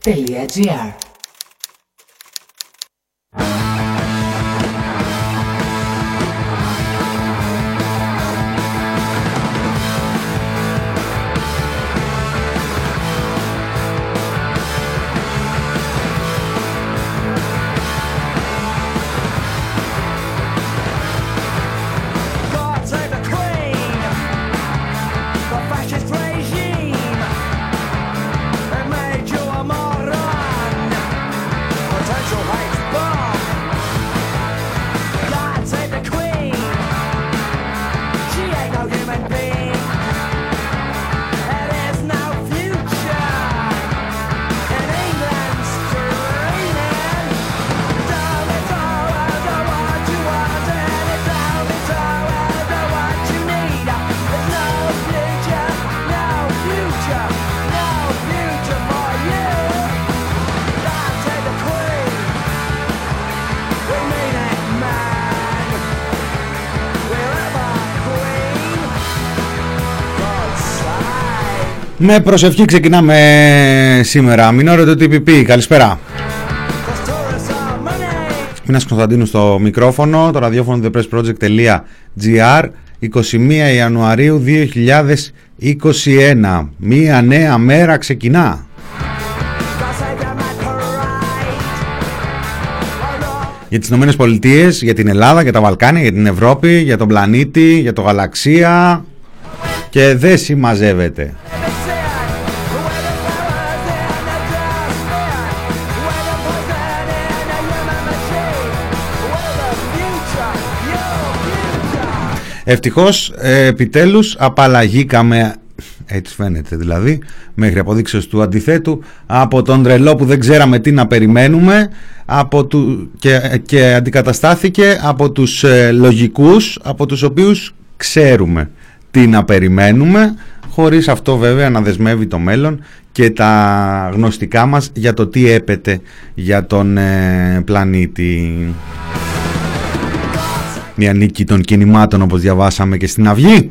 Telia Με προσευχή ξεκινάμε σήμερα. Μινόρε το TPP. Καλησπέρα. Cause tourists are money. Μίνας Κωνσταντίνου στο μικρόφωνο. Το ραδιόφωνο thepressproject.gr 21 Ιανουαρίου 2021. Μία νέα μέρα ξεκινά. God save your mad parade. Oh, no. Για τις Ηνωμένες Πολιτείες, για την Ελλάδα, για τα Βαλκάνια, για την Ευρώπη, για τον πλανήτη, για το γαλαξία και δεν συμμαζεύεται. Ευτυχώς ε, επιτέλους απαλλαγήκαμε έτσι φαίνεται δηλαδή μέχρι αποδείξεως του αντιθέτου από τον τρελό που δεν ξέραμε τι να περιμένουμε από του, και, και αντικαταστάθηκε από τους ε, λογικούς από τους οποίους ξέρουμε τι να περιμένουμε χωρίς αυτό βέβαια να δεσμεύει το μέλλον και τα γνωστικά μας για το τι έπεται για τον ε, πλανήτη. Μια νίκη των κινημάτων όπως διαβάσαμε και στην Αυγή.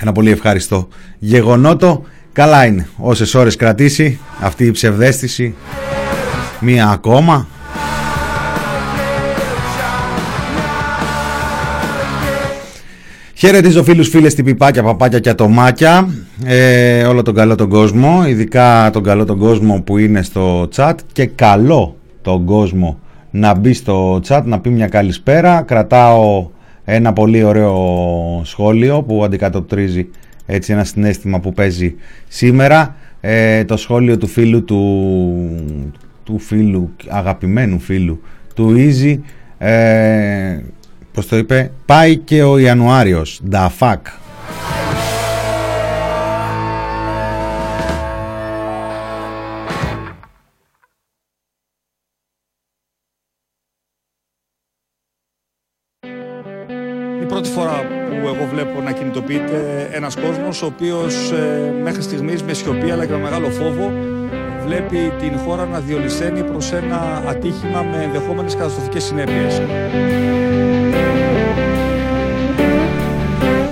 Ένα πολύ ευχάριστο γεγονότο. Καλά είναι όσες ώρες κρατήσει αυτή η ψευδέστηση. Μία ακόμα. Χαιρετίζω φίλους, φίλες, τυπιπάκια, παπάκια και ατομάκια. Ε, Όλο τον καλό τον κόσμο Ειδικά τον καλό τον κόσμο που είναι στο chat Και καλό τον κόσμο να μπει στο chat Να πει μια καλησπέρα. Κρατάω ένα πολύ ωραίο σχόλιο Που αντικατοπτρίζει έτσι ένα συνέστημα που παίζει σήμερα. Ε, Το σχόλιο του φίλου του, του φίλου Αγαπημένου φίλου Του Easy. Ε, Πώς το είπε, πάει και ο Ιανουάριος, da fuck. η πρώτη φορά που εγώ βλέπω να κινητοποιείται ένας κόσμος ο οποίος ε, μέχρι στιγμής με σιωπή αλλά και με μεγάλο φόβο βλέπει την χώρα να διολυσθένει προς ένα ατύχημα με ενδεχόμενες καταστροφικές συνέπειες.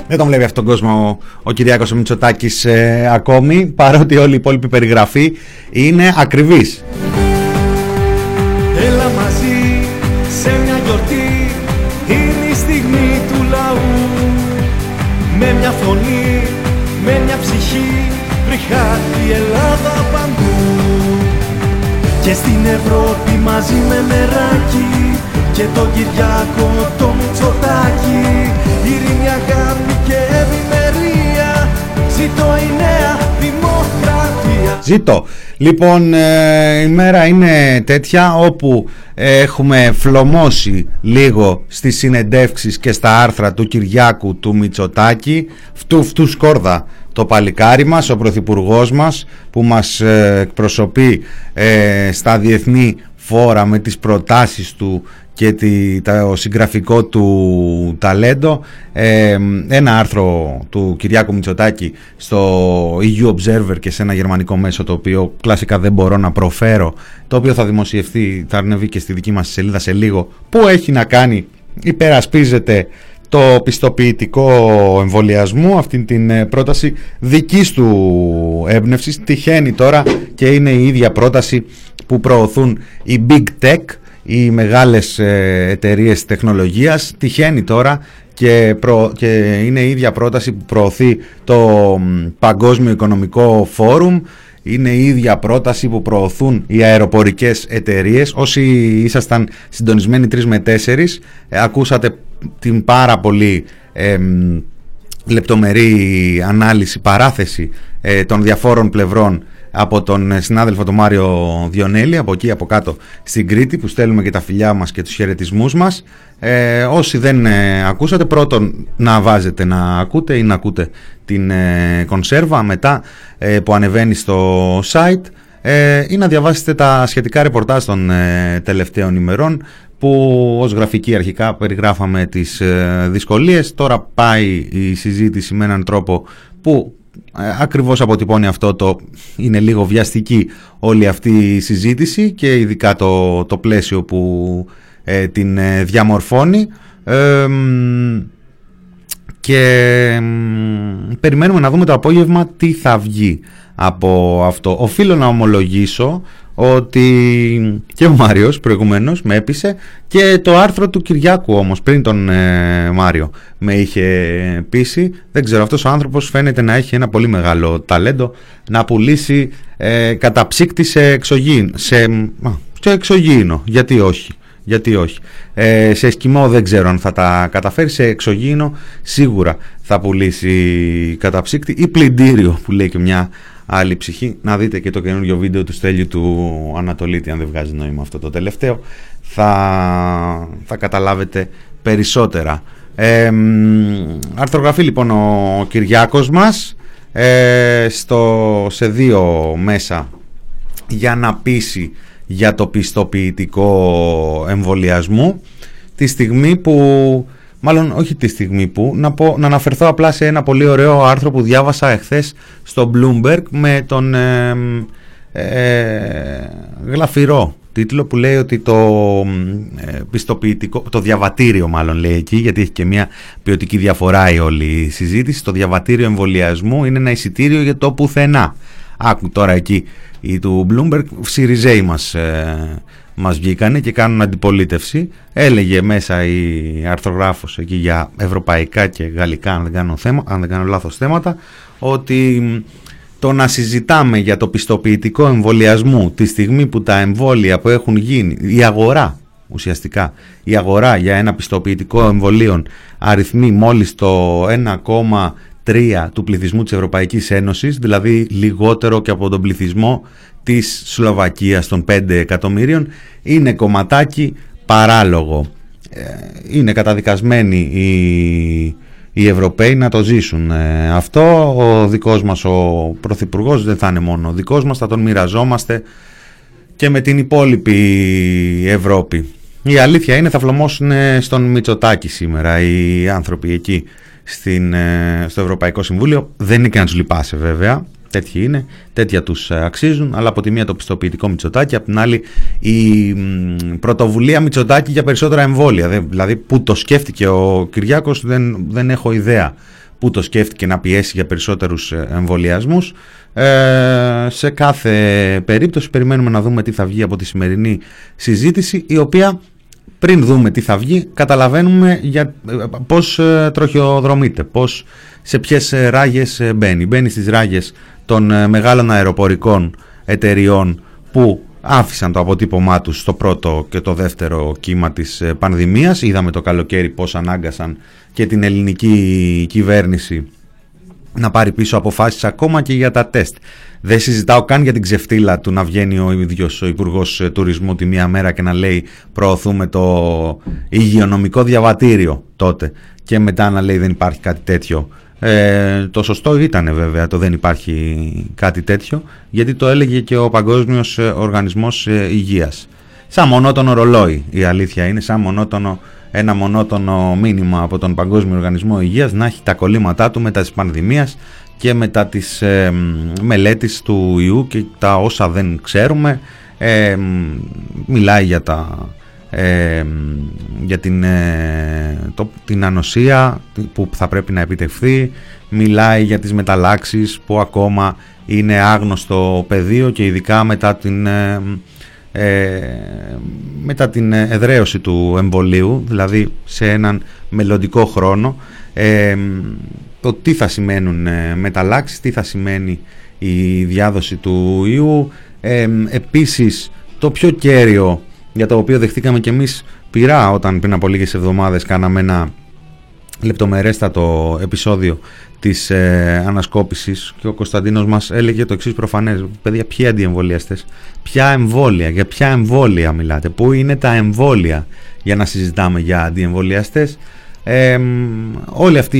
Δεν τον βλέπει αυτόν τον κόσμο ο, ο Κυριάκος ο Μητσοτάκης ε, ακόμη, παρότι όλη η υπόλοιπη περιγραφή είναι ακριβής. Και στην Ευρώπη μαζί με μεράκι Και τον Κυριάκο το Μητσοτάκη Ειρήνη, αγάπη και ευημερία Ζήτω η νέα δημοκρατία Ζήτω. Λοιπόν, ε, η μέρα είναι τέτοια όπου ε, έχουμε φλωμώσει λίγο στις συνεντεύξεις και στα άρθρα του Κυριάκου του Μητσοτάκη. Φτού φτού σκόρδα το παλικάρι μας, ο Πρωθυπουργός μας που μας ε, εκπροσωπεί ε, στα διεθνή φόρα με τις προτάσεις του και τη, το συγγραφικό του ταλέντο. Ε, ένα άρθρο του Κυριάκου Μητσοτάκη στο EU Observer και σε ένα γερμανικό μέσο το οποίο κλασικά δεν μπορώ να προφέρω το οποίο θα δημοσιευθεί, θα ανεβεί και στη δική μας σελίδα σε λίγο. Που έχει να κάνει, υπερασπίζεται το πιστοποιητικό εμβολιασμού, αυτή την ε, πρόταση δικής του έμπνευσης. Τυχαίνει τώρα και είναι η ίδια πρόταση που προωθούν οι Big Tech, οι μεγάλες ε, εταιρείες τεχνολογίας. Τυχαίνει τώρα και, και είναι η ίδια πρόταση που προωθεί το Παγκόσμιο Οικονομικό Φόρουμ είναι η ίδια πρόταση που προωθούν οι αεροπορικές εταιρείες. Όσοι ήσασταν συντονισμένοι 3 με 4, ε, ακούσατε την πάρα πολύ ε, λεπτομερή ανάλυση, παράθεση ε, των διαφόρων πλευρών από τον συνάδελφο τον Μάριο Διονέλη από εκεί από κάτω στην Κρήτη που στέλνουμε και τα φιλιά μας και τους χαιρετισμούς μας. Ε, όσοι δεν ε, ακούσατε πρώτον να βάζετε να ακούτε ή να ακούτε την ε, κονσέρβα μετά ε, που ανεβαίνει στο site ή να διαβάσετε τα σχετικά ρεπορτάζ των τελευταίων ημερών που ως γραφική αρχικά περιγράφαμε τις δυσκολίες τώρα πάει η συζήτηση με έναν τρόπο που ακριβώς αποτυπώνει αυτό το είναι λίγο βιαστική όλη αυτή η συζήτηση και ειδικά το, το πλαίσιο που ε, την ε, διαμορφώνει και περιμένουμε να δούμε το απόγευμα τι θα βγει από αυτό. Οφείλω να ομολογήσω ότι και ο Μάριος προηγουμένως με έπεισε και το άρθρο του Κυριάκου όμως πριν τον ε, Μάριο με είχε πείσει. Δεν ξέρω αυτός ο άνθρωπος φαίνεται να έχει ένα πολύ μεγάλο ταλέντο να πουλήσει ε, καταψύκτη σε εξωγήινο. Σε, σε εξωγήινο, γιατί όχι. Γιατί όχι. Ε, σε εσκιμό δεν ξέρω αν θα τα καταφέρει. Σε εξωγήινο σίγουρα θα πουλήσει καταψύκτη ή πλυντήριο που λέει και μια άλλη ψυχή. Να δείτε και το καινούργιο βίντεο του Στέλιου του Ανατολίτη αν δεν βγάζει νόημα αυτό το τελευταίο. Θα, θα καταλάβετε περισσότερα. Ε, αρθρογραφεί λοιπόν ο Κυριάκος μας ε, στο, σε δύο μέσα για να πείσει για το πιστοποιητικό εμβολιασμού τη στιγμή που μάλλον όχι τη στιγμή που να, πω, να αναφερθώ απλά σε ένα πολύ ωραίο άρθρο που διάβασα εχθές στο Bloomberg με τον ε, γλαφυρό τίτλο που λέει ότι το ε, πιστοποιητικό, το διαβατήριο μάλλον λέει εκεί γιατί έχει και μια ποιοτική διαφορά η όλη η συζήτηση το διαβατήριο εμβολιασμού είναι ένα εισιτήριο για το πουθενά. Άκου τώρα εκεί οι του Bloomberg Σιριζέοι μας, ε, μας βγήκανε και κάνουν αντιπολίτευση. Έλεγε μέσα η αρθρογράφος εκεί για ευρωπαϊκά και γαλλικά αν δεν κάνω, θέμα, αν δεν κάνω λάθος θέματα ότι το να συζητάμε για το πιστοποιητικό εμβολιασμού τη στιγμή που τα εμβόλια που έχουν γίνει, η αγορά ουσιαστικά, η αγορά για ένα πιστοποιητικό εμβολίων αριθμεί μόλις το 1, 3 του πληθυσμού της Ευρωπαϊκής Ένωσης, δηλαδή λιγότερο και από τον πληθυσμό της Σλοβακίας των 5 εκατομμύριων, είναι κομματάκι παράλογο. Ε, είναι καταδικασμένοι οι, οι Ευρωπαίοι να το ζήσουν ε, αυτό. Ο δικός μας ο Πρωθυπουργός δεν θα είναι μόνο ο δικός μας, θα τον μοιραζόμαστε και με την υπόλοιπη Ευρώπη. Η αλήθεια είναι θα φλωμώσουν στον Μητσοτάκη σήμερα οι άνθρωποι εκεί στην, ε, στο Ευρωπαϊκό Συμβούλιο. Δεν είναι και να τους λυπάσαι βέβαια. Τέτοιοι είναι, τέτοια τους ε, αξίζουν, αλλά από τη μία το πιστοποιητικό Μητσοτάκη, από την άλλη η πρωτοβουλία Μητσοτάκη για περισσότερα εμβόλια. Δηλαδή, πού το σκέφτηκε ο Κυριάκος δεν, δεν έχω ιδέα πού το σκέφτηκε να πιέσει για περισσότερους ε, εμβολιασμούς. Ε, σε κάθε περίπτωση περιμένουμε να δούμε τι θα βγει από τη σημερινή συζήτηση, η οποία πριν δούμε τι θα βγει, καταλαβαίνουμε για, πώς ε, τροχιοδρομείται, πώς, σε ποιες ε, ράγες ε, μπαίνει. Μπαίνει στις ράγες των μεγάλων αεροπορικών εταιριών που άφησαν το αποτύπωμά τους στο πρώτο και το δεύτερο κύμα της πανδημίας. Είδαμε το καλοκαίρι πώς ανάγκασαν και την ελληνική κυβέρνηση να πάρει πίσω αποφάσεις ακόμα και για τα τεστ. Δεν συζητάω καν για την ξεφτύλα του να βγαίνει ο ίδιος ο Υπουργός Τουρισμού τη μία μέρα και να λέει προωθούμε το υγειονομικό διαβατήριο τότε και μετά να λέει δεν υπάρχει κάτι τέτοιο. Ε, το σωστό ήταν βέβαια το δεν υπάρχει κάτι τέτοιο γιατί το έλεγε και ο Παγκόσμιος Οργανισμός Υγείας. Σαν μονότονο ρολόι η αλήθεια είναι, σαν μονότονο ένα μονότονο μήνυμα από τον Παγκόσμιο Οργανισμό Υγείας να έχει τα κολλήματά του μετά της πανδημίας και μετά τις ε, μελέτης του ιού και τα όσα δεν ξέρουμε ε, μιλάει για τα ε, για την, το, την ανοσία που θα πρέπει να επιτευχθεί μιλάει για τις μεταλλάξεις που ακόμα είναι άγνωστο πεδίο και ειδικά μετά την, μετά την εδραίωση του εμβολίου δηλαδή σε έναν μελλοντικό χρόνο το τι θα σημαίνουν μεταλλάξεις, τι θα σημαίνει η διάδοση του ιού. Ε, επίσης το πιο κέριο για το οποίο δεχτήκαμε και εμείς πειρά όταν πριν από λίγες εβδομάδες κάναμε ένα λεπτομερέστατο επεισόδιο της ε, ανασκόπησης και ο Κωνσταντίνος μας έλεγε το εξής προφανές. Παιδιά ποιοι αντιεμβολιαστές ποια εμβόλια, για ποια εμβόλια μιλάτε πού είναι τα εμβόλια για να συζητάμε για αντιεμβολιαστές ε, όλη αυτή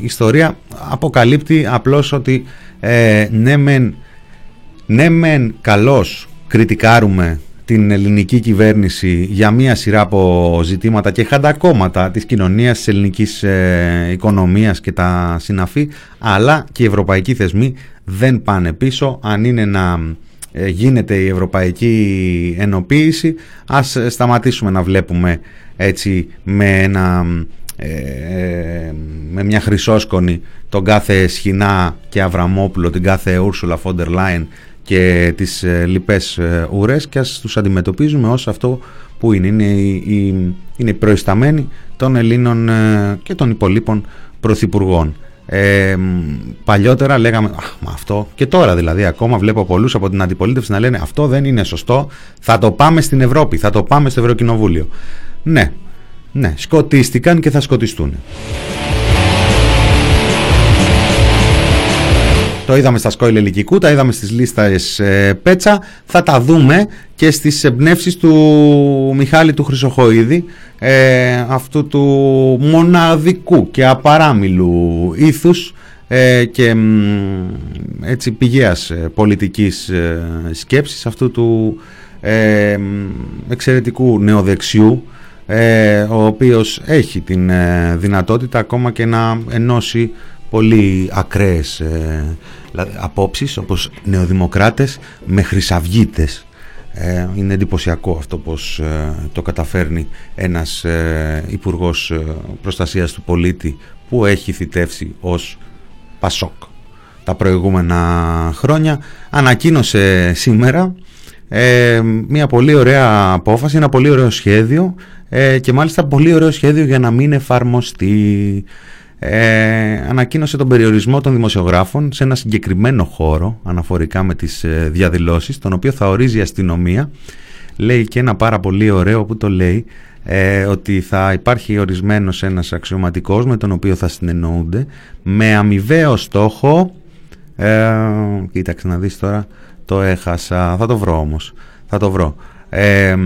η ιστορία αποκαλύπτει απλώς ότι ε, ναι μεν ναι μεν καλώς κριτικάρουμε την ελληνική κυβέρνηση για μία σειρά από ζητήματα και χαντακόμματα της κοινωνίας, της ελληνικής ε, οικονομίας και τα συναφή, αλλά και οι ευρωπαϊκοί θεσμοί δεν πάνε πίσω. Αν είναι να ε, γίνεται η ευρωπαϊκή ενοποίηση, ας σταματήσουμε να βλέπουμε έτσι με ένα... Ε, με μια χρυσόσκονη τον κάθε Σχοινά και Αβραμόπουλο, την κάθε Ούρσουλα Φόντερ Λάιν και τις ε, λοιπές ε, ουρές και ας τους αντιμετωπίζουμε ως αυτό που είναι. Είναι οι, είναι προϊσταμένοι των Ελλήνων ε, και των υπολείπων πρωθυπουργών. Ε, παλιότερα λέγαμε μα αυτό και τώρα δηλαδή ακόμα βλέπω πολλούς από την αντιπολίτευση να λένε αυτό δεν είναι σωστό θα το πάμε στην Ευρώπη, θα το πάμε στο Ευρωκοινοβούλιο ναι, ναι σκοτίστηκαν και θα σκοτιστούν Το είδαμε στα σκόιλ ελικικού, τα είδαμε στις λίστες ε, Πέτσα. Θα τα δούμε και στις εμπνεύσεις του Μιχάλη του Χρυσοχοίδη, ε, αυτού του μοναδικού και απαράμιλου ήθους ε, και έτσι πηγαίας ε, πολιτικής ε, σκέψης, αυτού του εξαιρετικού νεοδεξιού, ο οποίος έχει την δυνατότητα ακόμα και να ενώσει πολύ ακραίες ε, απόψεις όπως νεοδημοκράτες με χρυσαυγίτες. Ε, είναι εντυπωσιακό αυτό πως ε, το καταφέρνει ένας ε, υπουργός ε, προστασίας του πολίτη που έχει θητεύσει ως Πασόκ τα προηγούμενα χρόνια. Ανακοίνωσε σήμερα μια πολύ ωραία απόφαση, ένα πολύ ωραίο σχέδιο και μάλιστα πολύ ωραίο σχέδιο για να μην εφαρμοστεί ε, ανακοίνωσε τον περιορισμό των δημοσιογράφων σε ένα συγκεκριμένο χώρο αναφορικά με τις ε, διαδηλώσεις τον οποίο θα ορίζει η αστυνομία. Λέει και ένα πάρα πολύ ωραίο που το λέει ε, ότι θα υπάρχει ορισμένος ένας αξιωματικός με τον οποίο θα συνεννοούνται με αμοιβαίο στόχο ε, κοίταξε να δεις τώρα το έχασα θα το βρω όμως θα το βρω. Ε,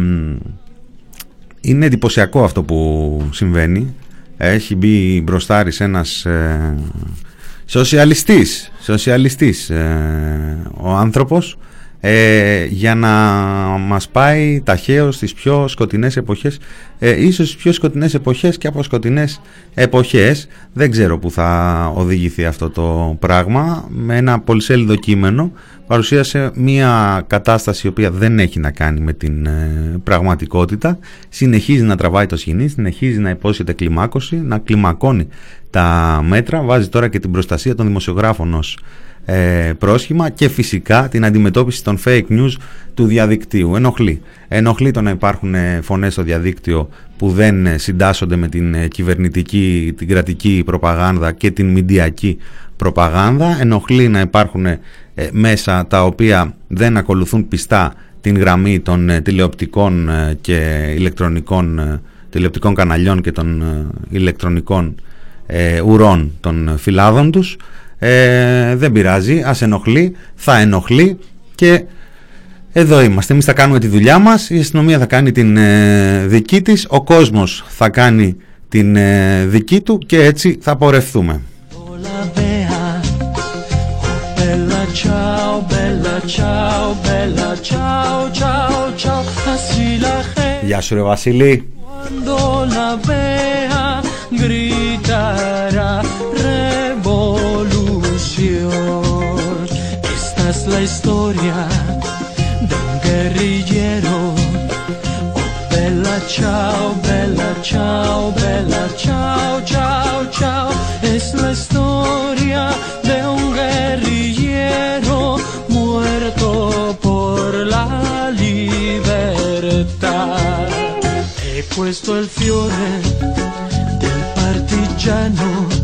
είναι εντυπωσιακό αυτό που συμβαίνει έχει μπει μπροστάρης ένας ε, σοσιαλιστής, σοσιαλιστής ε, ο άνθρωπος ε, για να μας πάει ταχαίως στις πιο σκοτεινές εποχές ε, ίσως στις πιο σκοτεινές εποχές και από σκοτεινές εποχές. Δεν ξέρω που θα οδηγηθεί αυτό το πράγμα. Με ένα πολυσέλιδο κείμενο παρουσίασε μια κατάσταση η οποία δεν έχει να κάνει με την ε, πραγματικότητα. Συνεχίζει να τραβάει το σκηνή, συνεχίζει να υπόσχεται κλιμάκωση να κλιμακώνει τα μέτρα. Βάζει τώρα και την προστασία των δημοσιογράφων ως ε, πρόσχημα και φυσικά την αντιμετώπιση των fake news του διαδικτύου. Ενοχλεί. Ενοχλεί το να υπάρχουν ε, φωνές στο διαδίκτυο που δεν ε, συντάσσονται με την ε, κυβερνητική, την κρατική προπαγάνδα και την μηντιακή προπαγάνδα. Ενοχλεί να υπάρχουν μέσα τα οποία δεν ακολουθούν πιστά την γραμμή των τηλεοπτικών και ηλεκτρονικών τηλεοπτικών καναλιών και των ηλεκτρονικών ουρών των φυλάδων τους ε, δεν πειράζει, ας ενοχλεί, θα ενοχλεί και εδώ είμαστε. Εμείς θα κάνουμε τη δουλειά μας, η αστυνομία θα κάνει την ε, δική της, ο κόσμος θα κάνει την ε, δική του και έτσι θα πορευθούμε. Γεια σου ρε Βασίλη. La historia de un guerrillero. Oh, bella ciao, bella ciao, bella ciao, ciao, ciao. Es la historia de un guerrillero muerto por la libertad. He puesto el fiore del partigiano.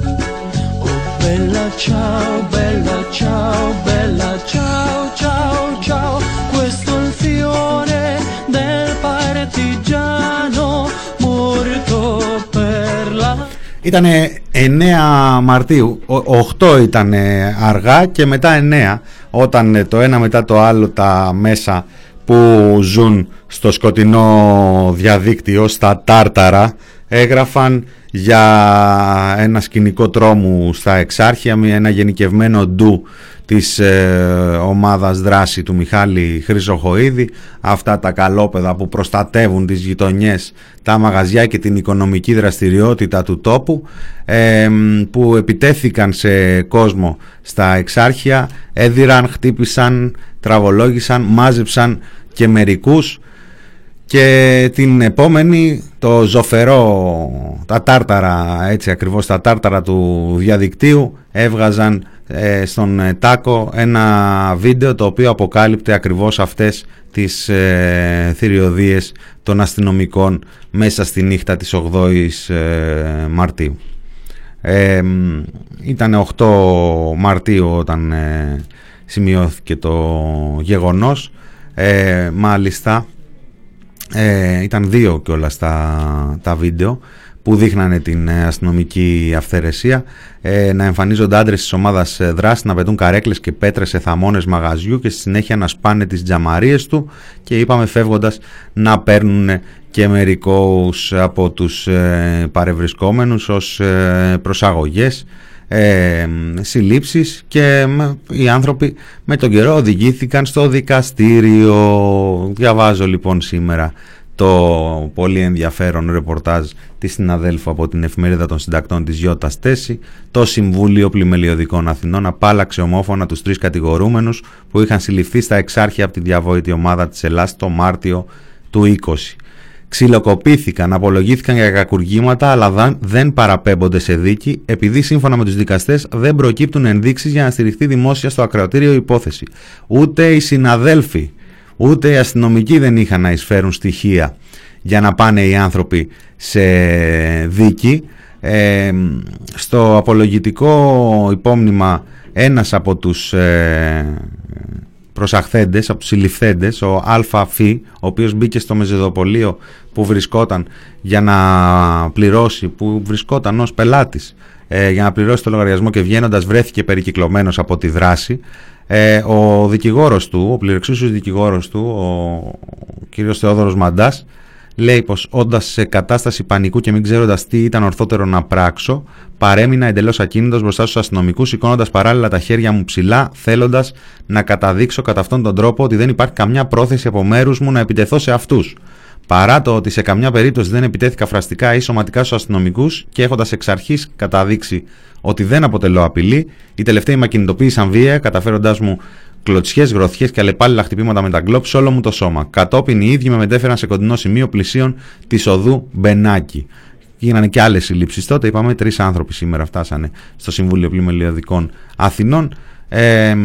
Oh, bella ciao, bella ciao, bella ciao, ciao, ciao. Questo è il fiore del partigiano morto per la Ήταν 9 Μαρτίου, 8 ήταν αργά και μετά 9 όταν ε, το ένα μετά το άλλο τα μέσα που ζουν στο σκοτεινό διαδίκτυο, στα τάρταρα, έγραφαν για ένα σκηνικό τρόμου στα εξάρχεια, μια- ένα γενικευμένο ντου της ε, ομάδας δράση του Μιχάλη Χρυσοχοίδη, αυτά τα καλόπεδα που προστατεύουν τις γειτονιές, τα μαγαζιά και την οικονομική δραστηριότητα του τόπου, ε, μ, που επιτέθηκαν σε κόσμο στα εξάρχεια, έδιραν, χτύπησαν, τραβολόγησαν, μάζεψαν και μερικούς και την επόμενη το ζωφερό, τα τάρταρα, έτσι ακριβώς τα τάρταρα του διαδικτύου έβγαζαν ε, στον ε, Τάκο ένα βίντεο το οποίο αποκάλυπτε ακριβώς αυτές τις ε, θηριωδίες των αστυνομικών μέσα στη νύχτα της 8ης ε, Μαρτίου. Ε, μ, ήταν 8 Μαρτίου όταν ε, σημειώθηκε το γεγονός. Ε, μάλιστα ε, ήταν δύο κιόλας τα, τα βίντεο που δείχνανε την ε, αστυνομική αυθαιρεσία ε, να εμφανίζονται άντρες της ομάδας ε, δράσης να πετούν καρέκλες και πέτρες σε θαμώνες μαγαζιού και στη συνέχεια να σπάνε τις τζαμαρίες του και είπαμε φεύγοντας να παίρνουν και μερικούς από τους ε, παρευρισκόμενους ως ε, προσαγωγές ε, συλλήψεις και με- οι άνθρωποι με τον καιρό οδηγήθηκαν στο δικαστήριο. Διαβάζω λοιπόν σήμερα το πολύ ενδιαφέρον ρεπορτάζ της συναδέλφου από την εφημερίδα των συντακτών της Γιώτα Στέση. Το Συμβούλιο Πλημελιωδικών Αθηνών απάλαξε ομόφωνα τους τρεις κατηγορούμενους που είχαν συλληφθεί στα εξάρχεια από τη διαβόητη ομάδα της Ελλάς το Μάρτιο του 20 ξυλοκοπήθηκαν, απολογήθηκαν για κακουργήματα, αλλά δεν- δεν παραπέμπονται σε δίκη, επειδή σύμφωνα με τους δικαστές δεν προκύπτουν ενδείξεις για να στηριχθεί δημόσια στο ακροατήριο υπόθεση. Ούτε οι συναδέλφοι, ούτε οι αστυνομικοί δεν είχαν να εισφέρουν στοιχεία για να πάνε οι άνθρωποι σε δίκη. Ε, στο απολογητικό υπόμνημα ένας από τους ε, προσαχθέντες, από τους συλληφθέντες, ο Αλφα Φι, ο οποίος μπήκε στο μεζεδοπολείο που βρισκόταν για να πληρώσει, που βρισκόταν ως πελάτης ε, για να πληρώσει το λογαριασμό και βγαίνοντας βρέθηκε περικυκλωμένος από τη δράση. Ε, ο δικηγόρος του, ο πληρεξούσιος δικηγόρος του, ο κύριος Θεόδωρος Μαντάς, λέει πως όντας σε κατάσταση πανικού και μην ξέροντας τι ήταν ορθότερο να πράξω, παρέμεινα εντελώς ακίνητος μπροστά στους αστυνομικούς, σηκώνοντας παράλληλα τα χέρια μου ψηλά, θέλοντας να καταδείξω κατά αυτόν τον τρόπο ότι δεν υπάρχει καμιά πρόθεση από μέρους μου να επιτεθώ σε αυτούς. Παρά το ότι σε καμιά περίπτωση δεν επιτέθηκα φραστικά ή σωματικά στους αστυνομικούς και έχοντας εξ αρχής καταδείξει ότι δεν αποτελώ απειλή, οι τελευταίοι με ακινητοποίησαν βία, καταφέροντάς μου κλωτσιές, γροθιές και αλλεπάλληλα χτυπήματα με τα γκλόπ σε όλο μου το σώμα. Κατόπιν οι ίδιοι με μετέφεραν σε κοντινό σημείο πλησίων της οδού Μπενάκη. Γίνανε και άλλες συλλήψεις τότε. Είπαμε τρεις άνθρωποι σήμερα φτάσανε στο Συμβούλιο Πλημελιωδικών Αθηνών. Ε,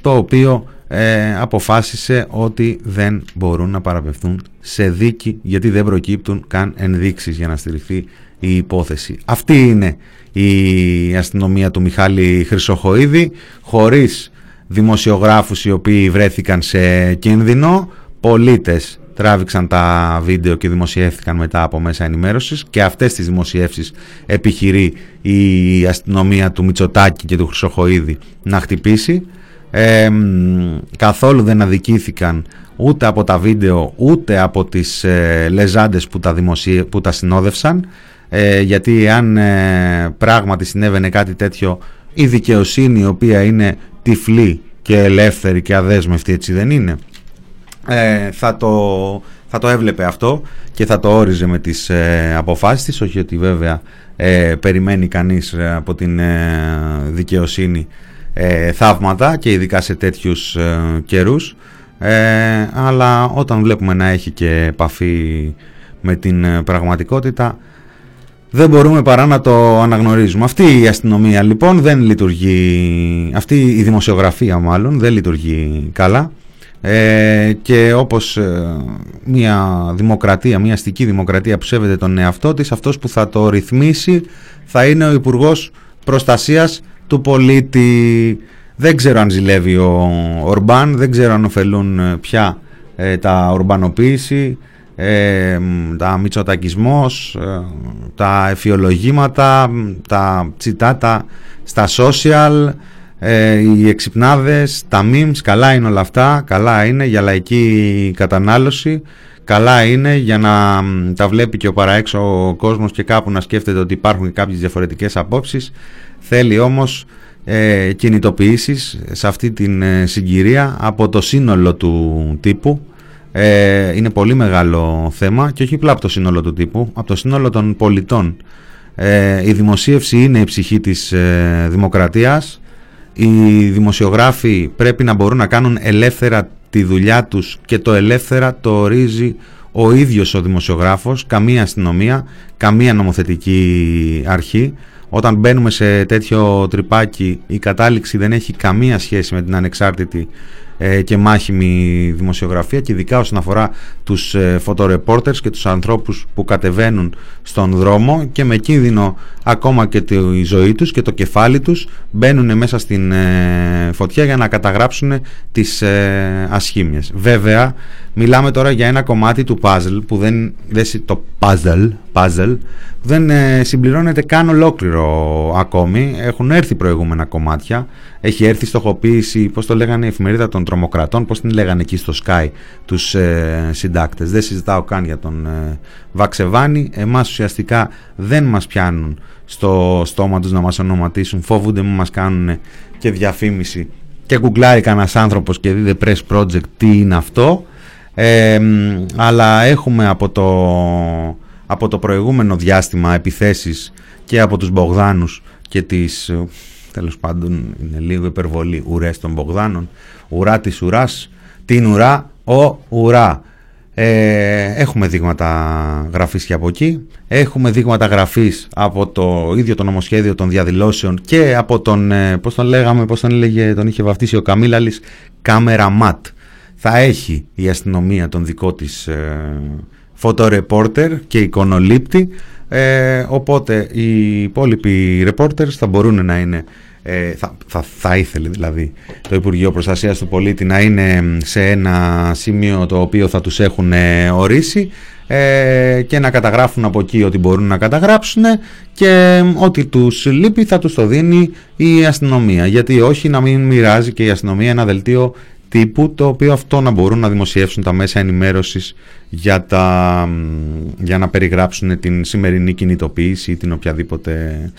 το οποίο ε, αποφάσισε ότι δεν μπορούν να παραπευθούν σε δίκη γιατί δεν προκύπτουν καν ενδείξεις για να στηριχθεί η υπόθεση. Αυτή είναι η αστυνομία του Μιχάλη Χρυσοχοίδη χωρίς δημοσιογράφους οι οποίοι βρέθηκαν σε κίνδυνο, πολίτες τράβηξαν τα βίντεο και δημοσιεύθηκαν μετά από μέσα ενημέρωσης και αυτές τις δημοσιεύσεις επιχειρεί η αστυνομία του Μητσοτάκη και του Χρυσοχοίδη να χτυπήσει. Ε, καθόλου δεν αδικήθηκαν ούτε από τα βίντεο ούτε από τις ε, λεζάντες που τα, δημοσιε... που τα συνόδευσαν ε, γιατί αν ε, πράγματι συνέβαινε κάτι τέτοιο η δικαιοσύνη η οποία είναι τυφλή και ελεύθερη και αδέσμευτη έτσι δεν είναι; Ε, θα, το, θα το έβλεπε αυτό και θα το όριζε με τις ε, αποφάσεις της όχι ότι βέβαια ε, περιμένει κανείς από την δικαιοσύνη θαύματα και ειδικά σε τέτοιους καιρούς. Αλλά όταν βλέπουμε να έχει και επαφή με την ε, πραγματικότητα δεν μπορούμε παρά να το αναγνωρίζουμε. Αυτή η αστυνομία λοιπόν δεν λειτουργεί, αυτή η δημοσιογραφία μάλλον δεν λειτουργεί καλά ε, και όπως ε, μια δημοκρατία, μια αστική δημοκρατία που σέβεται τον εαυτό της, αυτός που θα το ρυθμίσει θα είναι ο Υπουργός Προστασίας του Πολίτη. Δεν ξέρω αν ζηλεύει ο Ορμπάν, δεν ξέρω αν ωφελούν ε, πια τα ορμπανοποίηση ε, τα μητσοτακισμός, ε, τα εφιολογήματα, τα τσιτάτα στα social, ε, οι εξυπνάδες, τα memes, καλά είναι όλα αυτά, καλά είναι για λαϊκή κατανάλωση, καλά είναι για να τα βλέπει και ο παραέξω ο κόσμος και κάπου να σκέφτεται ότι υπάρχουν κάποιες διαφορετικές απόψεις, θέλει όμως ε, κινητοποιήσεις σε αυτή την ε, συγκυρία από το σύνολο του τύπου ε, είναι πολύ μεγάλο θέμα και όχι απλά από το σύνολο του τύπου, από το σύνολο των πολιτών. Ε, η δημοσίευση είναι η ψυχή της ε, δημοκρατίας. Οι δημοσιογράφοι πρέπει να μπορούν να κάνουν ελεύθερα τη δουλειά τους και το ελεύθερα το ορίζει ο ίδιος ο δημοσιογράφος, καμία αστυνομία, καμία νομοθετική αρχή. Όταν μπαίνουμε σε τέτοιο τρυπάκι η κατάληξη δεν έχει καμία σχέση με την ανεξάρτητη ε, και μάχημη δημοσιογραφία και ειδικά όσον αφορά τους ε, photoreporters και τους ανθρώπους που κατεβαίνουν στον δρόμο και με κίνδυνο ακόμα και τη ζωή τους και το κεφάλι τους μπαίνουν μέσα στην ε, φωτιά για να καταγράψουν τις ε, ασχήμιες. Βέβαια μιλάμε τώρα για ένα κομμάτι του puzzle που δεν, δεν το puzzle, puzzle δεν ε, συμπληρώνεται καν ολόκληρο ακόμη. Έχουν έρθει προηγούμενα κομμάτια. Έχει έρθει στοχοποίηση, πώς το λέγανε η εφημερίδα των τρομοκρατών, πώς την λέγανε εκεί στο Sky τους ε, συντάκτες. Δεν συζητάω καν για τον ε, Βαξεβάνη. Εμάς ουσιαστικά δεν μας πιάνουν στο στόμα τους να μας ονοματίσουν. Φόβονται μου μας κάνουν και διαφήμιση. Και γκουγκλάρει κανένας άνθρωπος και δει The Press Project τι είναι αυτό. Ε, αλλά έχουμε από το από το προηγούμενο διάστημα επιθέσεις και από τους Μπογδάνους και τις, ε, τέλος πάντων είναι λίγο υπερβολή, ουρές των Μπογδάνων, ουρά της ουράς, την ουρά, ο ουρά. Ε, έχουμε δείγματα γραφής και από εκεί, έχουμε δείγματα γραφής από το ίδιο το νομοσχέδιο των διαδηλώσεων και από τον, ε, πώς τον λέγαμε, πώς τον έλεγε, τον είχε βαφτίσει ο Καμίλαλης, κάμερα ματ. Θα έχει η αστυνομία τον δικό της ε, φωτορεπόρτερ και εικονολήπτη. Ε, οπότε οι υπόλοιποι reporters θα μπορούν να είναι ε, θα, θα, θα ήθελε δηλαδή το Υπουργείο Προστασίας του Πολίτη να είναι σε ένα σημείο το οποίο θα τους έχουν ε, ορίσει ε, και να καταγράφουν από εκεί ό,τι μπορούν να καταγράψουν και ό,τι τους λείπει θα τους το δίνει η αστυνομία. Γιατί όχι να μην μοιράζει και η αστυνομία ένα δελτίο τύπου το οποίο αυτό να μπορούν να δημοσιεύσουν τα μέσα ενημέρωσης για, τα, για να περιγράψουν την σημερινή κινητοποίηση ή την οποιαδήποτε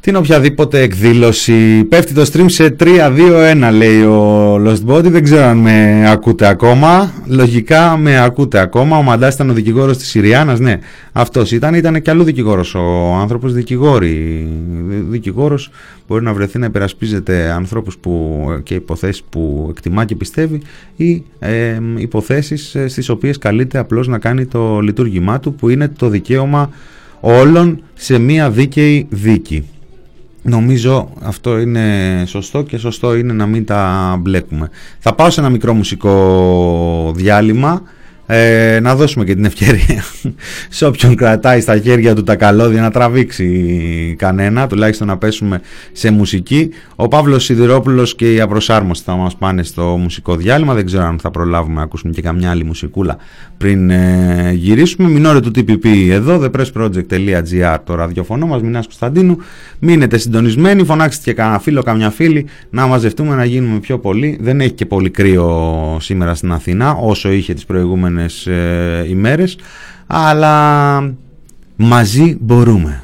την οποιαδήποτε εκδήλωση. Πέφτει το stream σε 3-2-1 λέει ο Lost Body. Δεν ξέρω αν με ακούτε ακόμα. Λογικά με ακούτε ακόμα. Ο Μαντάς ήταν ο δικηγόρος της Συριάνας. Ναι, αυτός ήταν. Ήταν και αλλού δικηγόρος ο άνθρωπος. Δικηγόρη. Δικηγόρος μπορεί να βρεθεί να υπερασπίζεται ανθρώπους που, και υποθέσεις που εκτιμά και πιστεύει ή ε, υποθέσεις στις οποίες καλείται απλώς να κάνει το λειτουργήμά του που είναι το δικαίωμα όλων σε μία δίκαιη δίκη. Νομίζω αυτό είναι σωστό και σωστό είναι να μην τα μπλέκουμε. Θα πάω σε ένα μικρό μουσικό διάλειμμα ε, να δώσουμε και την ευκαιρία σε όποιον κρατάει στα χέρια του τα καλώδια να τραβήξει κανένα, τουλάχιστον να πέσουμε σε μουσική. Ο Παύλος Σιδηρόπουλος και οι Απροσάρμοστοι θα μας πάνε στο μουσικό διάλειμμα, δεν ξέρω αν θα προλάβουμε να ακούσουμε και καμιά άλλη μουσικούλα πριν ε, γυρίσουμε. Μινόρε του TPP εδώ, thepressproject.gr το ραδιοφωνό μας, Μινάς Κωνσταντίνου. Μείνετε συντονισμένοι, φωνάξτε και κανένα φίλο, καμιά φίλη να μαζευτούμε να γίνουμε πιο πολύ. Δεν έχει και πολύ κρύο σήμερα στην Αθηνά όσο είχε τις προηγούμενες επόμενες ε, ημέρες αλλά μαζί μπορούμε.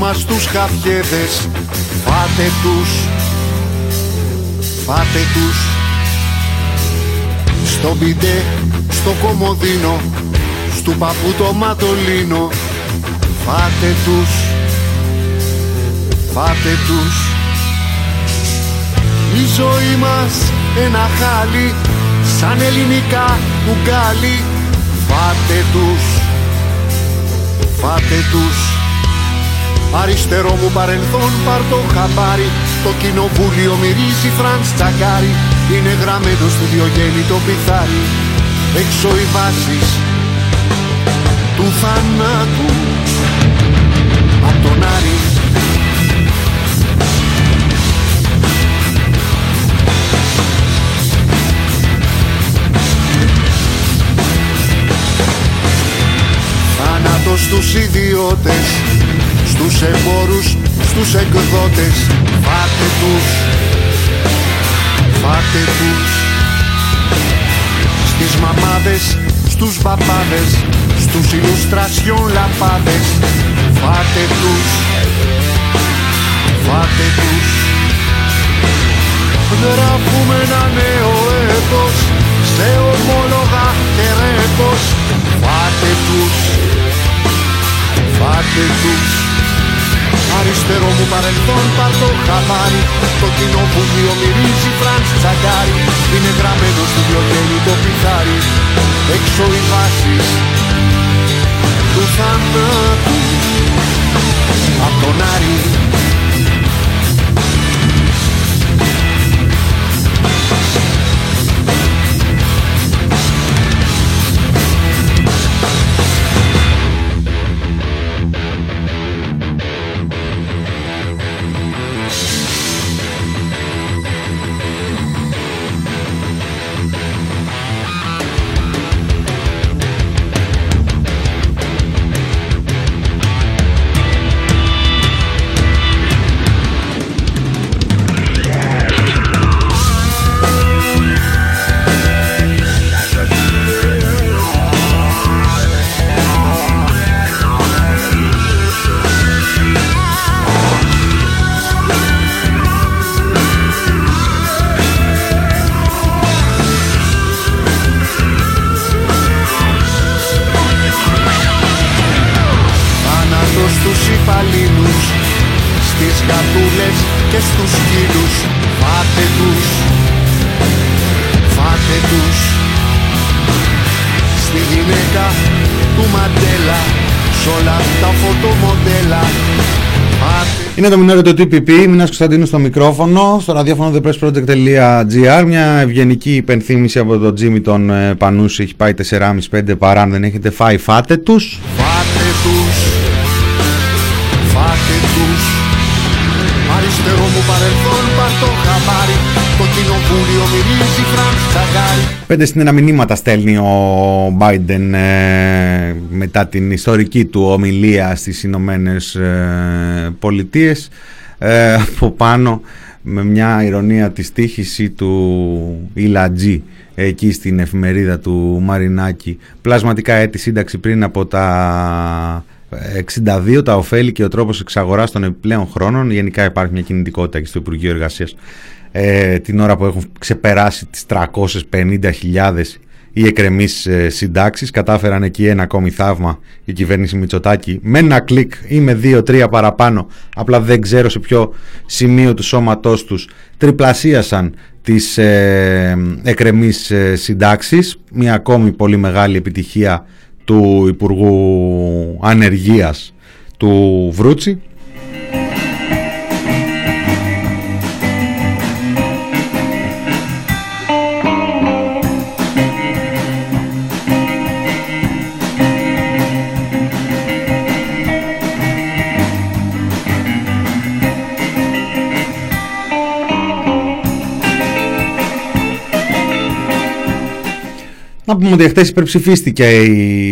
Μας τους χαφιέδες Φάτε τους. Φάτε τους. Στο μπιντέ, στο κομμωδίνο Στου παππού το ματολίνο Φάτε τους. Φάτε τους. Η ζωή μας ένα χάλι Σαν ελληνικά κουκάλι Φάτε τους. Φάτε τους Αριστερό μου παρελθόν πάρ το χαμπάρι. Το κοινοβούλιο μυρίζει Φραντς Τσακάρι Είναι γραμμένο στο διογέννη το πιθάρι. Έξω οι βάσεις του θανάτου. Απ' τον Άρη. Θάνατος στους ιδιώτες Στους εμπόρους, στους εκδότες Φάτε τους. Φάτε τους. Στις μαμάδες, στους παπάδες Στους ηλουστρασιόν λαπάδες. Φάτε τους. Φάτε τους. Γράφουμε ένα νέο έτος Σε ομόλογα και ρέπος. Φάτε τους. Φάτε τους Αριστερό μου παρελθόν πάρ' το χαμάρι. Το κοινοβούλιο μυρίζει Φραντς Τσαγκάρι Είναι γραμμένο στο διογέννη το πιθάρι. Έξω οι βάσεις του θανάτου. Απ' τον Άρη Είναι το μηνόριο του TPP, Μινάς Κωνσταντίνου στο μικρόφωνο, στο ραδιόφωνο thepressproject.gr Μια ευγενική υπενθύμηση από τον Τζίμι τον ε, Πανούση, έχει πάει 4,5-5 παρά αν δεν έχετε φάει φάτε τους. Φάτε τους. Φάτε τους. Αριστερό μου παρελθόν πάρ' το χαμάρι Το κοινοβούλιο μυρίζει Φραντς Τσαγκάρι Πέντε συνένα μηνύματα στέλνει ο Biden ε, μετά την ιστορική του ομιλία στις Ηνωμένες ε, Πολιτείες. Ε, από πάνω με μια ηρωνία της τύχηση του Ιλατζή εκεί στην εφημερίδα του Μαρινάκη. Πλασματικά έτη σύνταξη πριν από τα 62 τα ωφέλη και ο τρόπος εξαγοράς των επιπλέον χρόνων. Γενικά υπάρχει μια κινητικότητα και στο Υπουργείο Εργασίας ε, την ώρα που έχουν ξεπεράσει τις 350.000 οι εκρεμείς ε, συντάξεις κατάφεραν εκεί ένα ακόμη θαύμα η κυβέρνηση Μητσοτάκη με ένα κλικ ή με δύο-τρία παραπάνω απλά δεν ξέρω σε ποιο σημείο του σώματός τους τριπλασίασαν τις ε, εκρεμείς ε, συντάξεις. Μια ακόμη πολύ μεγάλη επιτυχία του Υπουργού Ανεργίας του Βρούτσι Να πούμε ότι χθες υπερψηφίστηκε,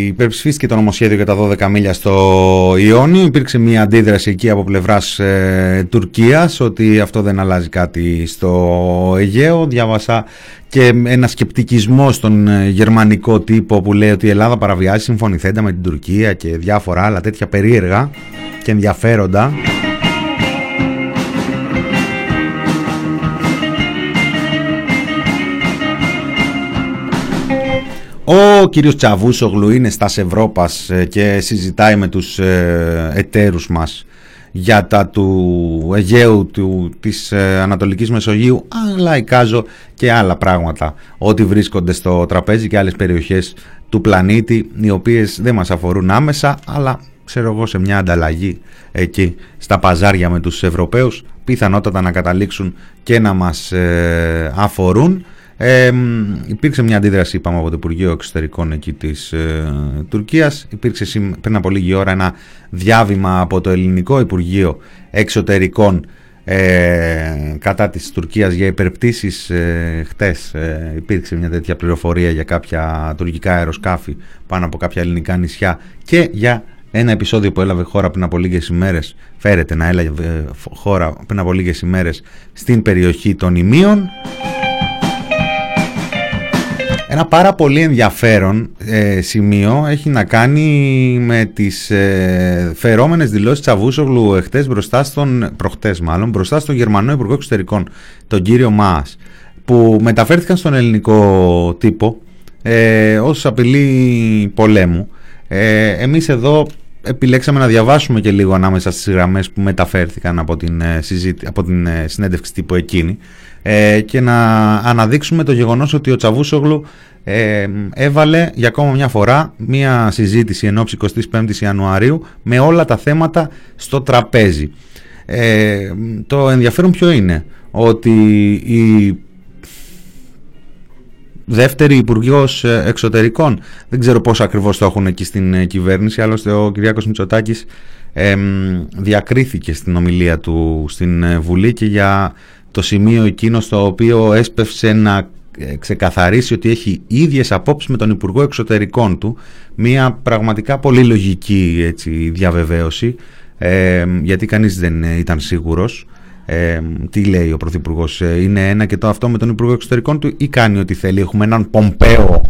υπερψηφίστηκε το νομοσχέδιο για τα 12 μίλια στο Ιόνιο. Υπήρξε μια αντίδραση εκεί από πλευράς ε, Τουρκίας ότι αυτό δεν αλλάζει κάτι στο Αιγαίο. Διάβασα και ένα σκεπτικισμό στον ε, γερμανικό τύπο που λέει ότι η Ελλάδα παραβιάζει συμφωνηθέντα με την Τουρκία και διάφορα άλλα τέτοια περίεργα και ενδιαφέροντα. Ο κύριος Τσαβούσογλου είναι στα Ευρώπας ε, και συζητάει με τους ε, εταίρους μας για τα του Αιγαίου, του, της ε, Ανατολικής Μεσογείου, αλλά εικάζω και άλλα πράγματα, ότι βρίσκονται στο τραπέζι και άλλες περιοχές του πλανήτη, οι οποίες δεν μας αφορούν άμεσα, αλλά ξέρω εγώ σε μια ανταλλαγή εκεί στα παζάρια με τους Ευρωπαίους, πιθανότατα να καταλήξουν και να μας αφορούν. Ε, υπήρξε μια αντίδραση είπαμε, από το Υπουργείο Εξωτερικών εκεί της ε, Τουρκίας. Υπήρξε πριν από λίγη ώρα ένα διάβημα από το Ελληνικό Υπουργείο Εξωτερικών ε, κατά της Τουρκίας για υπερπτήσεις ε, χτες ε, υπήρξε μια τέτοια πληροφορία για κάποια τουρκικά αεροσκάφη πάνω από κάποια ελληνικά νησιά και για ένα επεισόδιο που έλαβε χώρα πριν από λίγες ημέρες φέρεται να έλαβε ε, χώρα πριν από λίγες ημέρες στην περιοχή των Ιμίων ένα πάρα πολύ ενδιαφέρον ε, σημείο έχει να κάνει με τις ε, φερόμενες δηλώσεις Τσαβούσογλου εχθές μπροστά στον, προχτές μάλλον, μπροστά στον Γερμανό Υπουργό Εξωτερικών, τον κύριο Μάς, που μεταφέρθηκαν στον ελληνικό τύπο ε, ως απειλή πολέμου. Ε, εμείς εδώ επιλέξαμε να διαβάσουμε και λίγο ανάμεσα στις γραμμές που μεταφέρθηκαν από την, ε, συζήτη, από την ε, συνέντευξη τύπου εκείνη ε, και να αναδείξουμε το γεγονός ότι ο Τσαβούσογλου ε, έβαλε για ακόμα μια φορά μια συζήτηση εν 25 Ιανουαρίου με όλα τα θέματα στο τραπέζι. Ε, το ενδιαφέρον ποιο είναι; Ότι η δεύτερη υπουργός εξωτερικών δεν ξέρω πώς ακριβώς το έχουν εκεί στην κυβέρνηση άλλωστε ο Κυριάκος Μητσοτάκης ε, διακρίθηκε στην ομιλία του στην Βουλή και για το σημείο εκείνο στο οποίο έσπευσε να ε, ξεκαθαρίσει ότι έχει ίδιες απόψεις με τον Υπουργό Εξωτερικών του μια πραγματικά πολύ λογική έτσι, διαβεβαίωση ε, γιατί κανείς δεν ήταν σίγουρος ε, τι λέει ο Πρωθυπουργός, ε, είναι ένα και το αυτό με τον Υπουργό Εξωτερικών του ή κάνει ό,τι θέλει. Έχουμε έναν Πομπέο,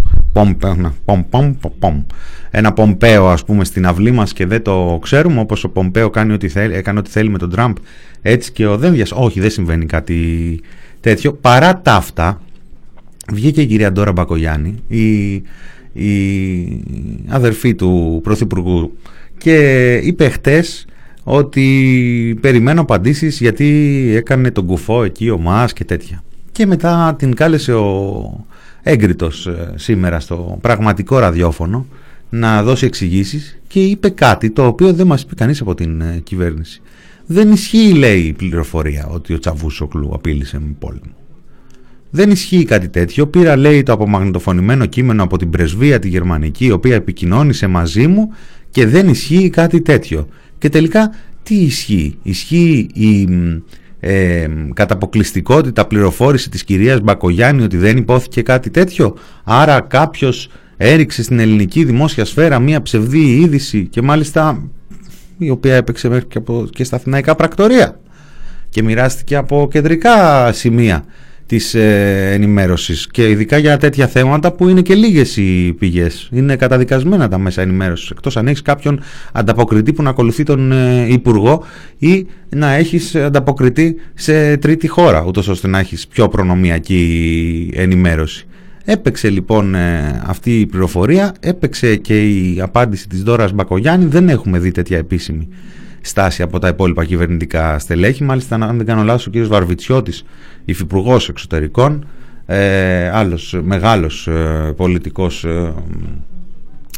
ένα Πομπέο ας πούμε στην αυλή μας και δεν το ξέρουμε όπως ο Πομπέο κάνει ό,τι θέλει, έκανε ό,τι θέλει με τον Τραμπ έτσι και ο δεν όχι δεν συμβαίνει κάτι τέτοιο παρά τα αυτά βγήκε η κυρία Ντόρα Μπακογιάννη η, η αδερφή του Πρωθυπουργού και είπε χτες ότι περιμένω απαντήσεις γιατί έκανε τον κουφό εκεί ο Μάς και τέτοια. Και μετά την κάλεσε ο έγκριτος ε, σήμερα στο πραγματικό ραδιόφωνο να δώσει εξηγήσεις και είπε κάτι το οποίο δεν μας είπε κανείς από την ε, κυβέρνηση. Δεν ισχύει λέει η πληροφορία ότι ο Τσαβούσοκλου απείλησε με πόλεμο. Δεν ισχύει κάτι τέτοιο. Πήρα λέει το απομαγνητοφωνημένο κείμενο από την πρεσβεία τη γερμανική η οποία επικοινώνησε μαζί μου και δεν ισχύει κάτι τέτοιο. Και τελικά τι ισχύει; Ισχύει η ε, καταποκλειστικότητα πληροφόρηση της κυρίας Μπακογιάννη ότι δεν υπόθηκε κάτι τέτοιο. Άρα κάποιος έριξε στην ελληνική δημόσια σφαίρα μία ψευδή είδηση και μάλιστα η οποία έπαιξε μέχρι και, από, και στα αθηναϊκά πρακτορία και μοιράστηκε από κεντρικά σημεία της ε, ενημέρωσης και ειδικά για τέτοια θέματα που είναι και λίγες οι πηγές. Είναι καταδικασμένα τα μέσα ενημέρωσης εκτός αν έχεις κάποιον ανταποκριτή που να ακολουθεί τον ε, Υπουργό ή να έχεις ανταποκριτή σε τρίτη χώρα ούτως ώστε να έχεις πιο προνομιακή ενημέρωση. Έπαιξε λοιπόν ε, αυτή η πληροφορία, έπαιξε και η απάντηση της Δόρας Μπακογιάννη, δεν έχουμε δει τέτοια επίσημη στάση από τα υπόλοιπα κυβερνητικά στελέχη. Μάλιστα, αν δεν κάνω λάθος, ο κ. Βαρβιτσιώτης, υφυπουργός εξωτερικών, ε, άλλος μεγάλος ε, πολιτικός ε,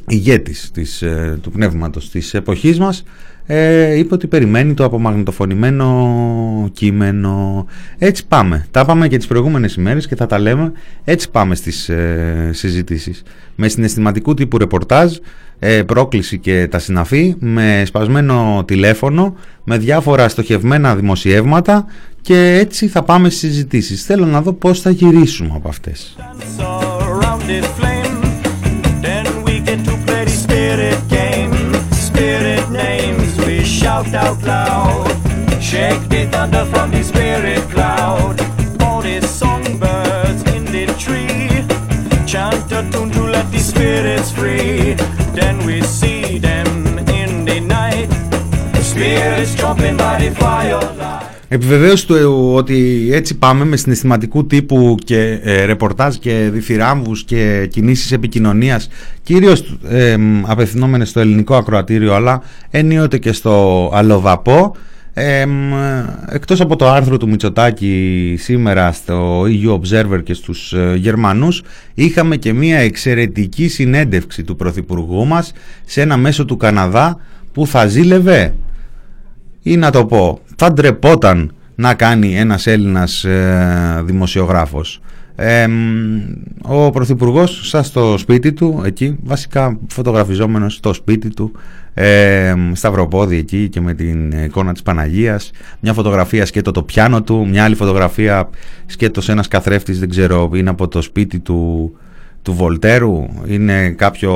ηγέτης της, ε, του πνεύματος της εποχής μας, ε, είπε ότι περιμένει το απομαγνητοφωνημένο κείμενο. Έτσι πάμε. Τα πάμε και τις προηγούμενες ημέρες και θα τα λέμε. Έτσι πάμε στις ε, συζητήσεις. Με συναισθηματικού τύπου ρεπορτάζ, ε, πρόκληση και τα συναφή, με σπασμένο τηλέφωνο, με διάφορα στοχευμένα δημοσιεύματα και έτσι θα πάμε στις συζητήσεις. Θέλω να δω πώς θα γυρίσουμε από αυτές. Shout out loud. Shake the thunder from the spirit cloud. All the songbirds in the tree chant a tune to let the spirits free. Then we see them in the night. Spirits jumping by the firelight. Επιβεβαίωση του ότι έτσι πάμε με συναισθηματικού τύπου και ε, ρεπορτάζ και διθυράμβους και κινήσεις επικοινωνίας κυρίως ε, απευθυνόμενες στο ελληνικό ακροατήριο αλλά ενίοτε και στο αλλοδαπό ε, εκτός από το άρθρο του Μητσοτάκη σήμερα στο EU Observer και στους ε, Γερμανούς είχαμε και μια εξαιρετική συνέντευξη του Πρωθυπουργού μας σε ένα μέσο του Καναδά που θα ζήλευε ή να το πω θα ντρεπόταν να κάνει ένας Έλληνας ε, δημοσιογράφος. Ε, ο Πρωθυπουργός σας στο σπίτι του εκεί βασικά φωτογραφιζόμενος στο σπίτι του ε, σταυροπόδι εκεί και με την εικόνα της Παναγίας μια φωτογραφία σκέτο το πιάνο του μια άλλη φωτογραφία σκέτος ένας καθρέφτης δεν ξέρω είναι από το σπίτι του του Βολτέρου είναι κάποιο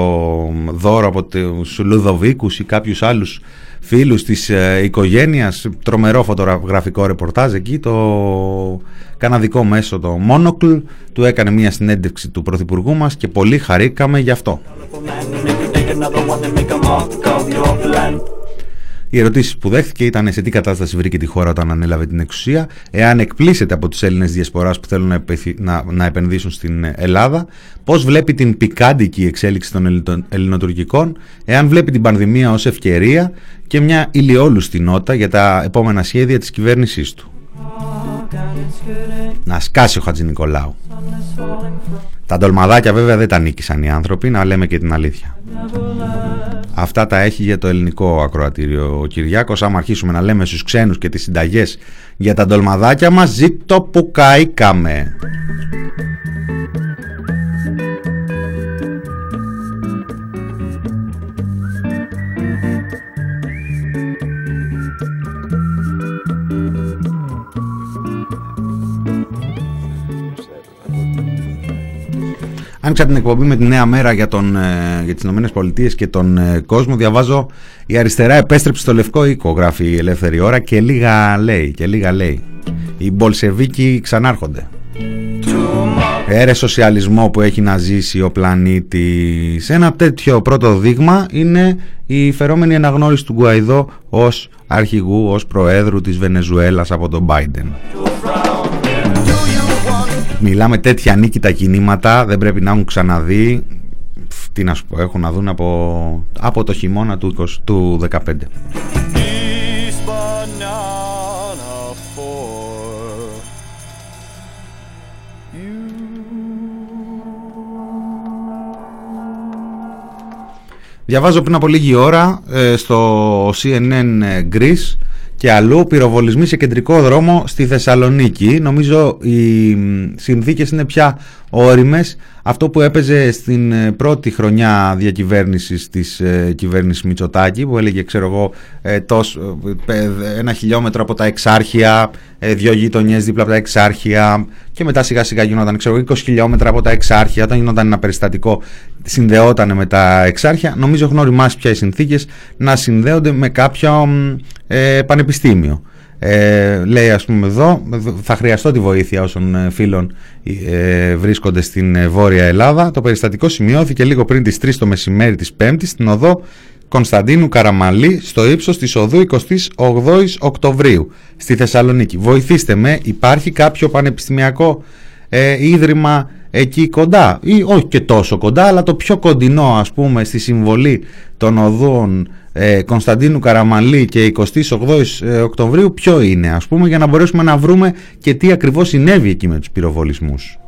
δώρο από τους Λουδοβίκους ή κάποιους άλλους φίλους της ε, οικογένειας. Τρομερό φωτογραφικό ρεπορτάζ εκεί το καναδικό μέσο το Monocle του έκανε μια συνέντευξη του Πρωθυπουργού μας και πολύ χαρήκαμε γι' αυτό οι ερωτήσεις που δέχθηκε ήταν σε τι κατάσταση βρήκε τη χώρα όταν ανέλαβε την εξουσία, εάν εκπλήσεται από του Έλληνες διασποράς που θέλουν να, να, να επενδύσουν στην Ελλάδα, πώς βλέπει την πικάντικη εξέλιξη των ελληνοτουρκικών, εάν βλέπει την πανδημία ως ευκαιρία και μια ηλιόλουστη νότα για τα επόμενα σχέδια της κυβέρνησής του. Να σκάσει ο Χατζη Νικολάου. Τα ντολμαδάκια βέβαια δεν τα νίκησαν οι άνθρωποι, να λέμε και την αλήθεια. Αυτά τα έχει για το ελληνικό ακροατήριο ο Κυριάκος. Άμα αρχίσουμε να λέμε στους ξένους και τις συνταγές για τα ντολμαδάκια μας, ζήτω που καήκαμε. Άνοιξα την εκπομπή με τη νέα μέρα για, τον, ε, για τις Ηνωμένες Πολιτείες και τον ε, κόσμο. Διαβάζω η αριστερά επέστρεψε στο Λευκό Οίκο, γράφει η Ελεύθερη Ώρα και λίγα λέει, και λίγα λέει. Οι Μπολσεβίκοι ξανάρχονται. Έρε σοσιαλισμό που έχει να ζήσει ο πλανήτης. Ένα τέτοιο πρώτο δείγμα είναι η φερόμενη αναγνώριση του Γκουαϊδό ως αρχηγού, ως προέδρου της Βενεζουέλας από τον Biden. Μιλάμε τέτοια νίκη τα κινήματα, δεν πρέπει να έχουν ξαναδεί. Τι να σου πω, έχουν να δουν από, από το χειμώνα του, 20, του 15. Διαβάζω πριν από λίγη ώρα ε, στο CNN Greece και αλλού πυροβολισμοί σε κεντρικό δρόμο στη Θεσσαλονίκη. Νομίζω οι συνθήκες είναι πια όριμες. Αυτό που έπαιζε στην ε, πρώτη χρονιά διακυβέρνησης της ε, κυβέρνησης Μητσοτάκη που έλεγε ξέρω εγώ ε, τόσο, ένα χιλιόμετρο από τα εξάρχεια, δύο γειτονιές δίπλα από τα εξάρχεια και μετά σιγά σιγά γινόταν ξέρω 20 χιλιόμετρα από τα εξάρχεια. Όταν γινόταν ένα περιστατικό συνδεόταν με τα εξάρχεια. Νομίζω έχουν οριμάσει πια οι συνθήκες να συνδέονται με κάποιο ε, πανεπιστήμιο. Ε, λέει ας πούμε εδώ θα χρειαστώ τη βοήθεια όσων ε, φίλων ε, βρίσκονται στην ε, Βόρεια Ελλάδα. Το περιστατικό σημειώθηκε λίγο πριν τις 3 το μεσημέρι της 5ης στην οδό Κωνσταντίνου Καραμαλή στο ύψος της οδού 28 Οκτωβρίου στη Θεσσαλονίκη βοηθήστε με υπάρχει κάποιο πανεπιστημιακό ε, ίδρυμα εκεί κοντά; Ή όχι και τόσο κοντά αλλά το πιο κοντινό ας πούμε στη συμβολή των οδών ε, Κωνσταντίνου Καραμαλή και 28 ε, Οκτωβρίου ποιο είναι ας πούμε για να μπορέσουμε να βρούμε και τι ακριβώς συνέβη εκεί με τους πυροβολισμούς;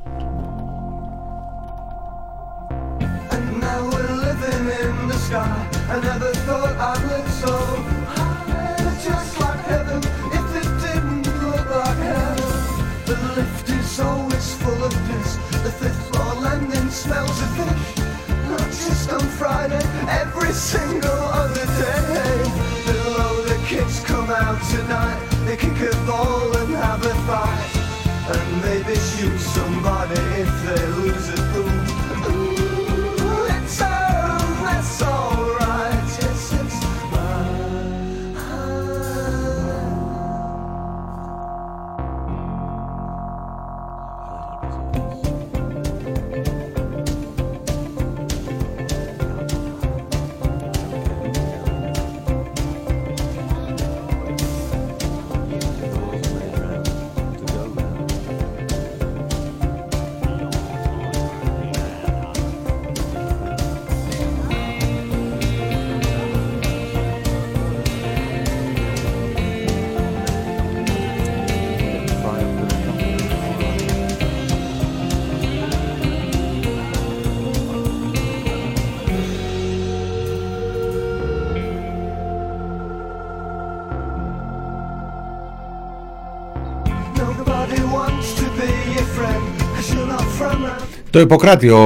Το Ιπποκράτιο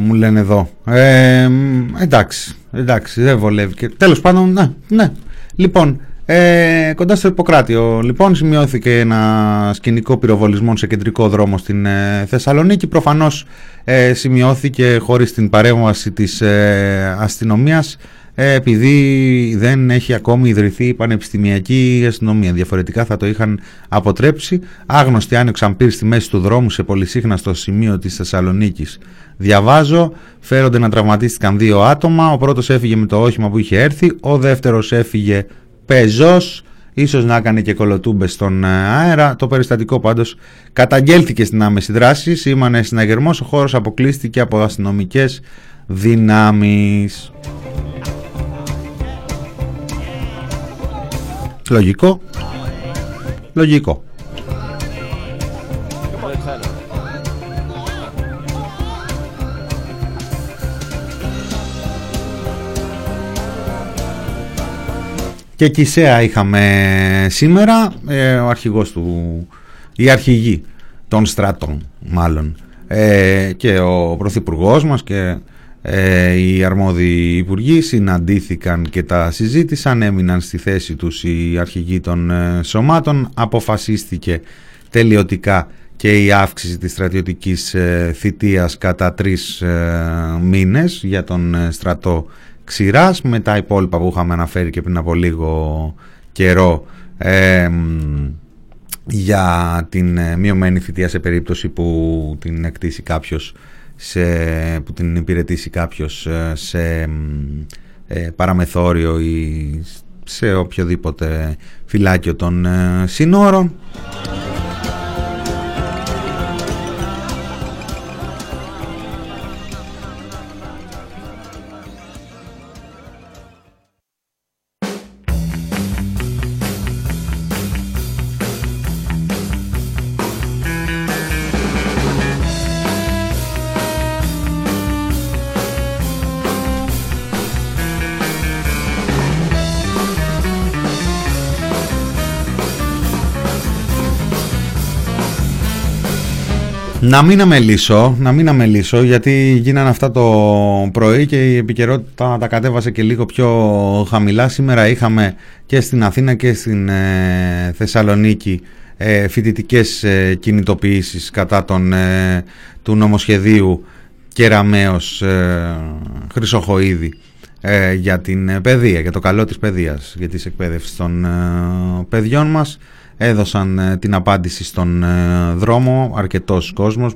μου λένε εδώ. Ε, εντάξει, εντάξει, δεν βολεύει. Και, τέλος πάντων, ναι, ναι. Λοιπόν, ε, κοντά στο Ιπποκράτιο, λοιπόν, σημειώθηκε ένα σκηνικό πυροβολισμών σε κεντρικό δρόμο στην ε, Θεσσαλονίκη. Προφανώς ε, σημειώθηκε χωρίς την παρέμβαση της ε, αστυνομίας ε, επειδή δεν έχει ακόμη ιδρυθεί η πανεπιστημιακή αστυνομία. Διαφορετικά θα το είχαν αποτρέψει. Άγνωστοι άνοιξαν πυρ στη μέση του δρόμου σε πολυσύχναστο σημείο της Θεσσαλονίκης. Διαβάζω, φέρονται να τραυματίστηκαν δύο άτομα. Ο πρώτος έφυγε με το όχημα που είχε έρθει, ο δεύτερος έφυγε πεζός. Ίσως να έκανε και κολοτούμπες στον ε, αέρα. Το περιστατικό πάντως καταγγέλθηκε στην άμεση δράση. Σήμανε συναγερμός. Ο χώρος αποκλείστηκε από αστυνομικές δυνάμεις. Λογικό. Λογικό. Και Κισέα είχαμε σήμερα, ε, ο αρχηγός του, η αρχηγή των στρατών μάλλον ε, και ο πρωθυπουργός μας και ε, οι αρμόδιοι υπουργοί συναντήθηκαν και τα συζήτησαν, έμειναν στη θέση τους οι αρχηγοί των ε, σωμάτων, αποφασίστηκε τελειωτικά και η αύξηση της στρατιωτικής ε, θητείας κατά τρεις ε, μήνες για τον στρατό ξηράς. Με τα υπόλοιπα που είχαμε αναφέρει και πριν από λίγο καιρό για την μειωμένη θητεία σε περίπτωση που την εκτίσει κάποιος σε, που την υπηρετήσει κάποιος ε, σε ε, παραμεθόριο ή σε οποιοδήποτε φυλάκιο των ε, συνόρων. Να μην αμελήσω, να μην αμελήσω γιατί γίνανε αυτά το πρωί και η επικαιρότητα τα κατέβασε και λίγο πιο χαμηλά. Σήμερα είχαμε και στην Αθήνα και στην ε, Θεσσαλονίκη ε, φοιτητικές ε, κινητοποιήσεις κατά τον, ε, του νομοσχεδίου Κεραμέως ε, Χρυσοχοίδη για την παιδεία, για το καλό της παιδείας, για τις εκπαίδευσης των παιδιών μας έδωσαν ε, την απάντηση στον ε, δρόμο αρκετός κόσμος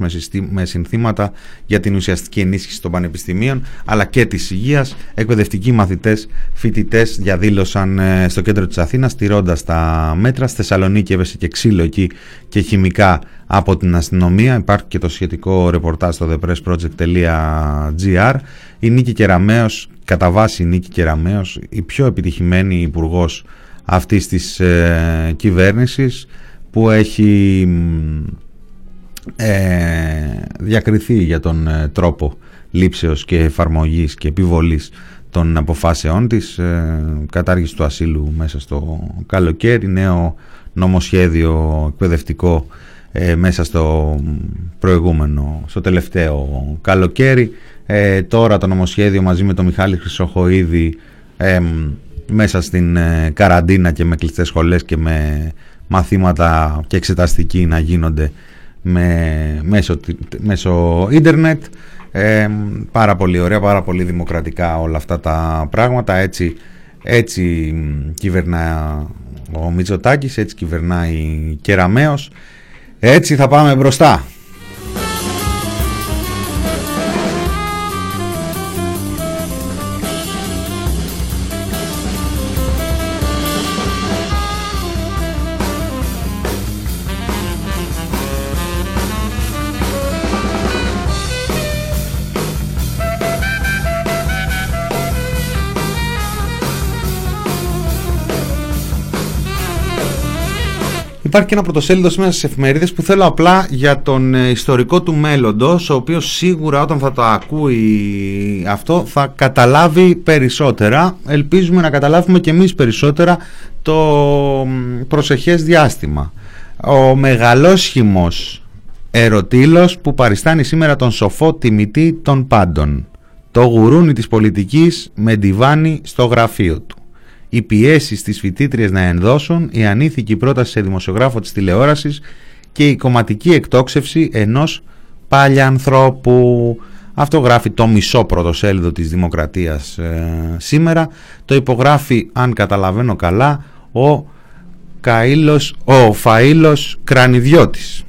με συνθήματα για την ουσιαστική ενίσχυση των πανεπιστημίων αλλά και της υγείας. Εκπαιδευτικοί μαθητές, φοιτητές διαδήλωσαν ε, στο κέντρο της Αθήνας στηρώντας τα μέτρα. Στη Θεσσαλονίκη έβεσε και ξύλο εκεί και χημικά από την αστυνομία. Υπάρχει και το σχετικό ρεπορτάζ στο thepressproject.gr. Η Νίκη Κεραμέως, κατά βάση η Νίκη Κεραμέως, η πιο επιτυχημένη υπουργός αυτής της ε, κυβέρνησης που έχει ε, διακριθεί για τον ε, τρόπο λήψεως και εφαρμογής και επιβολής των αποφάσεών της ε, κατάργηση του ασύλου μέσα στο καλοκαίρι νέο νομοσχέδιο εκπαιδευτικό ε, μέσα στο προηγούμενο στο τελευταίο καλοκαίρι. Τώρα το νομοσχέδιο μαζί με τον Μιχάλη Χρυσοχοίδη μέσα στην ε, καραντίνα και με κλειστές σχολές και με μαθήματα και εξεταστικοί να γίνονται με, μέσω, μέσω ίντερνετ. Ε, πάρα πολύ ωραία, πάρα πολύ δημοκρατικά όλα αυτά τα πράγματα. Έτσι, έτσι κυβερνά ο Μητσοτάκης, έτσι κυβερνάει Κεραμέως. Έτσι θα πάμε μπροστά Υπάρχει και ένα πρωτοσέλιδο σήμερα στις εφημερίδες που θέλω απλά για τον ε, ιστορικό του μέλλοντος, ο οποίος σίγουρα όταν θα το ακούει αυτό θα καταλάβει περισσότερα. Ελπίζουμε να καταλάβουμε και εμείς περισσότερα το προσεχές διάστημα. Ο μεγαλόσχημος Ερωτήλος που παριστάνει σήμερα τον σοφό τιμητή των πάντων. Το γουρούνι της πολιτικής με ντιβάνι στο γραφείο του. Οι πιέσεις στις φοιτήτριες να ενδώσουν, η ανήθικη πρόταση σε δημοσιογράφο της τηλεόρασης και η κομματική εκτόξευση ενός παλιανθρώπου. Αυτό γράφει το μισό πρωτοσέλιδο της Δημοκρατίας ε, σήμερα. Το υπογράφει, αν καταλαβαίνω καλά, ο, Καΐλος, ο Φαΐλος Κρανιδιώτης.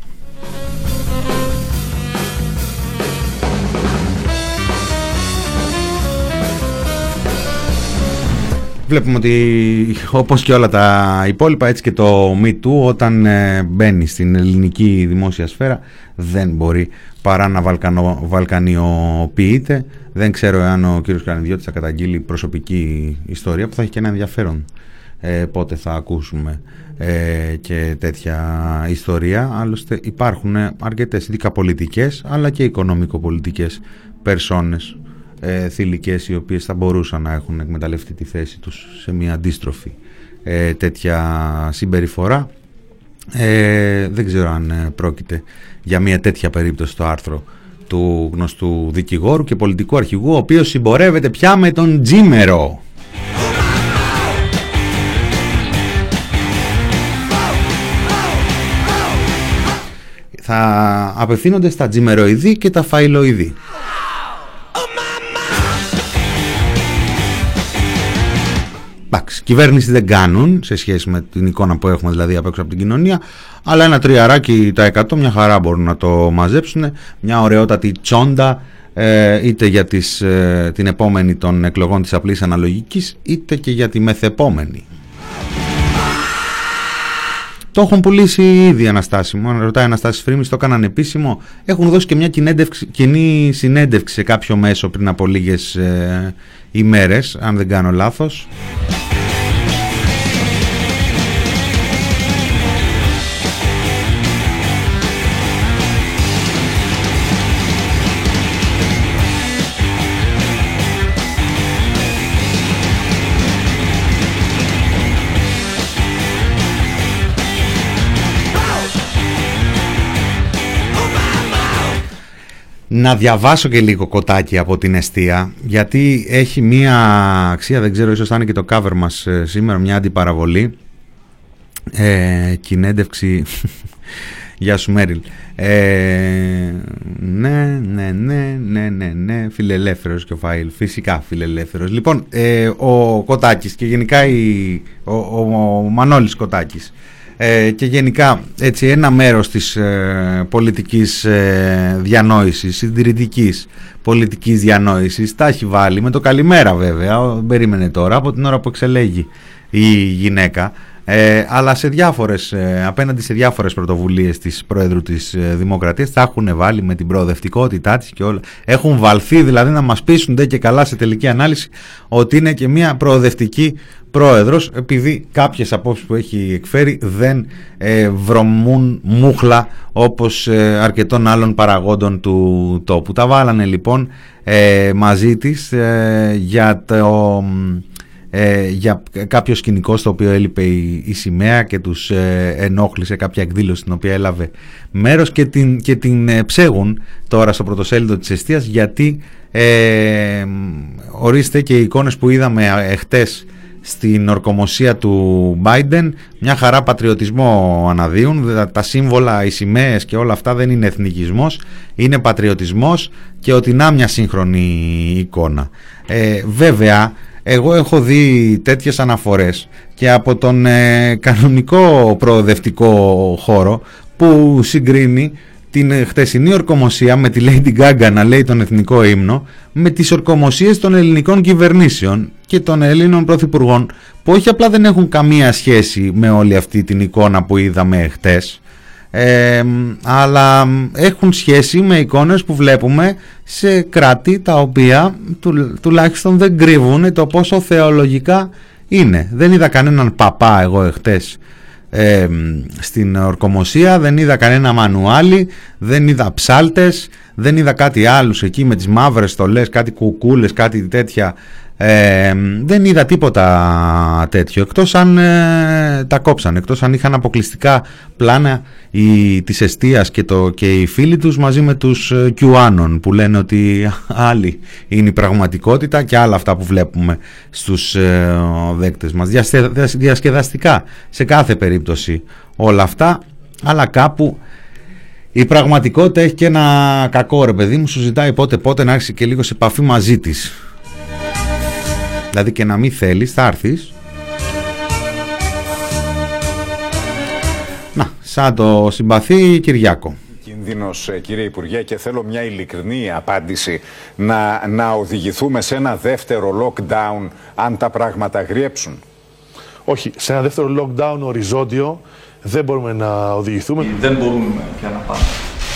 Βλέπουμε ότι όπως και όλα τα υπόλοιπα έτσι και το Me Too όταν ε, μπαίνει στην ελληνική δημόσια σφαίρα δεν μπορεί παρά να βαλκανο, βαλκανιοποιείται. Δεν ξέρω αν ο κύριος Κρανιδιώτης θα καταγγείλει προσωπική ιστορία που θα έχει και ένα ενδιαφέρον ε, πότε θα ακούσουμε ε, και τέτοια ιστορία. Άλλωστε υπάρχουν αρκετές ειδικά πολιτικές αλλά και οικονομικοπολιτικές περσόνες ε, θηλυκές οι οποίες θα μπορούσαν να έχουν εκμεταλλευτεί τη θέση τους σε μια αντίστροφη ε, τέτοια συμπεριφορά. Ε, δεν ξέρω αν ε, πρόκειται για μια τέτοια περίπτωση στο άρθρο του γνωστού δικηγόρου και πολιτικού αρχηγού ο οποίος συμπορεύεται πια με τον Τζίμερο. Θα απευθύνονται στα τζιμεροειδή και τα φαϊλοειδή. Εντάξει, κυβέρνηση δεν κάνουν σε σχέση με την εικόνα που έχουμε δηλαδή απ' έξω από την κοινωνία, αλλά ένα τριαράκι τα 100 μια χαρά μπορούν να το μαζέψουν. Μια ωραιότατη τσόντα ε, είτε για τις, ε, την επόμενη των εκλογών της απλής αναλογικής είτε και για τη μεθεπόμενη. Το έχουν πουλήσει ήδη Αναστάση μου. Ρωτάει Αναστάση Φρήμη, το έκαναν επίσημο. Έχουν δώσει και μια κοινή συνέντευξη σε κάποιο μέσο πριν από λίγες ε, ημέρες, αν δεν κάνω λάθος. Να διαβάσω και λίγο κοτάκι από την αιστεία γιατί έχει μία αξία, δεν ξέρω ίσως θα είναι και το cover μας ε, σήμερα, μια αντιπαραβολή. Ε, κοινέντευξη Γεια σου Μέριλ. Ε, ναι, ναι, ναι, ναι, ναι, ναι, φιλελεύθερος και ο Φάιλ, φυσικά φιλελεύθερος. Λοιπόν, ε, ο Κοτάκης και γενικά η, ο, ο, ο Μανώλης Κοτάκης ε, και γενικά έτσι ένα μέρος της ε, πολιτικής ε, διανόησης, συντηρητικής πολιτικής διανόησης τα έχει βάλει με το καλημέρα βέβαια, περίμενε τώρα από την ώρα που εξελέγει η γυναίκα ε, αλλά σε διάφορες, ε, απέναντι σε διάφορες πρωτοβουλίες της Πρόεδρου της ε, Δημοκρατίας θα έχουν βάλει με την προοδευτικότητά της και όλα. Έχουν βαλθεί δηλαδή να μας πείσουν και καλά σε τελική ανάλυση ότι είναι και μια προοδευτική πρόεδρος επειδή κάποιες απόψεις που έχει εκφέρει δεν ε, βρωμούν μούχλα όπως ε, αρκετών άλλων παραγόντων του τόπου. Τα βάλανε λοιπόν ε, μαζί της για το ε, για κάποιο σκηνικό στο οποίο έλειπε η, η σημαία και τους ε, ενόχλησε κάποια εκδήλωση στην οποία έλαβε μέρος και την, και την ε, ψέγουν τώρα στο πρωτοσέλιδο της εστίας γιατί ε, ορίστε και οι εικόνες που είδαμε εχθές στην ορκομοσία του Biden μια χαρά πατριωτισμό αναδύουν τα σύμβολα, οι σημαίες και όλα αυτά δεν είναι εθνικισμός είναι πατριωτισμός και ότι να μια σύγχρονη εικόνα. Ε, βέβαια εγώ έχω δει τέτοιες αναφορές και από τον ε, κανονικό προοδευτικό χώρο που συγκρίνει την χτεσινή ορκομοσία με τη Lady Gaga να λέει τον εθνικό ύμνο με τις ορκομοσίες των ελληνικών κυβερνήσεων και των Ελλήνων πρωθυπουργών που όχι απλά δεν έχουν καμία σχέση με όλη αυτή την εικόνα που είδαμε χτες αλλά έχουν σχέση με εικόνες που βλέπουμε σε κράτη τα οποία τουλάχιστον δεν κρύβουν το πόσο θεολογικά είναι. Δεν είδα κανέναν παπά εγώ εχθές στην ορκομοσία, δεν είδα κανένα μανουάλι, δεν είδα ψάλτες, δεν είδα κάτι άλλους εκεί με τις μαύρες στολές, κάτι κουκούλες, κάτι τέτοια Ε, δεν είδα τίποτα τέτοιο εκτός αν ε, τα κόψαν εκτός αν είχαν αποκλειστικά πλάνα η, της εστίας και, το, και οι φίλοι τους μαζί με τους ε, QAnon που λένε ότι άλλη είναι η πραγματικότητα και άλλα αυτά που βλέπουμε στους ε, δέκτες μας. Διασκεδαστικά σε κάθε περίπτωση όλα αυτά αλλά κάπου η πραγματικότητα έχει και ένα κακό ρε παιδί μου σου ζητάει πότε πότε να έρθει και λίγο σε επαφή μαζί της Δηλαδή και να μην θέλεις θα έρθεις Να, σαν το συμπαθή Κυριάκο Κινδύνος ε, κύριε Υπουργέ και θέλω μια ειλικρινή απάντηση να, να οδηγηθούμε σε ένα δεύτερο lockdown αν τα πράγματα γριέψουν. Όχι, σε ένα δεύτερο lockdown οριζόντιο δεν μπορούμε να οδηγηθούμε. Δεν μπορούμε πια να πάμε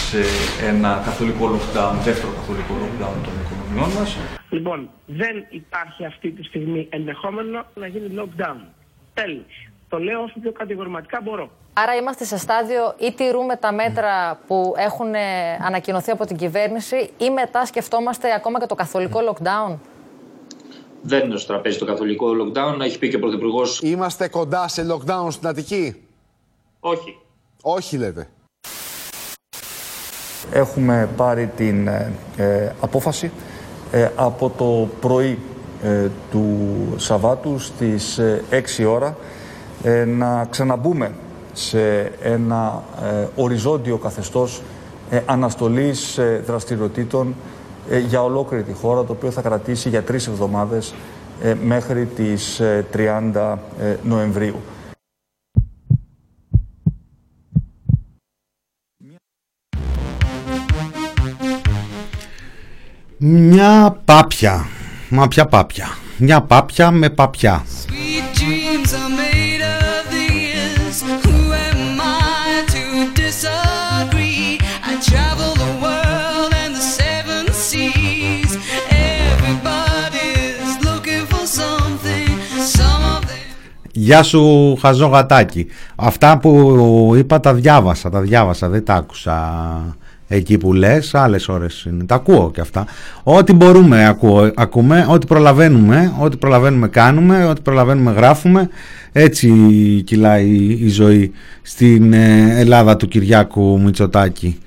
σε ένα καθολικό lockdown, δεύτερο καθολικό lockdown των οικονομιών μας. Λοιπόν, δεν υπάρχει αυτή τη στιγμή ενδεχόμενο να γίνει lockdown. Τέλος. Το λέω όσο πιο κατηγορηματικά μπορώ. Άρα είμαστε σε στάδιο ή τηρούμε τα μέτρα που έχουν ε, ανακοινωθεί από την κυβέρνηση ή μετά σκεφτόμαστε ακόμα και το καθολικό lockdown; Δεν είναι στο τραπέζι το καθολικό lockdown, έχει πει και ο Πρωθυπουργός. Είμαστε κοντά σε lockdown στην Αττική; Όχι. Όχι λέτε. Έχουμε πάρει την ε, ε, απόφαση ε, από το πρωί ε, του Σαββάτου στις 6 ώρα να ξαναμπούμε σε ένα οριζόντιο καθεστώς αναστολής δραστηριοτήτων για ολόκληρη τη χώρα, το οποίο θα κρατήσει για τρεις εβδομάδες μέχρι τις 30 Νοεμβρίου. Μια πάπια. Μα ποια πάπια. Μια πάπια με παπιά. Γεια σου χαζόγατάκι Αυτά που είπα τα διάβασα Τα διάβασα δεν τα άκουσα εκεί που λες, άλλες ώρες είναι. Τα ακούω και αυτά. Ό,τι μπορούμε ακούω, ακούμε, ό,τι προλαβαίνουμε, ό,τι προλαβαίνουμε κάνουμε, ό,τι προλαβαίνουμε γράφουμε. Έτσι κυλάει η ζωή στην ε, Ελλάδα του Κυριάκου Μητσοτάκη.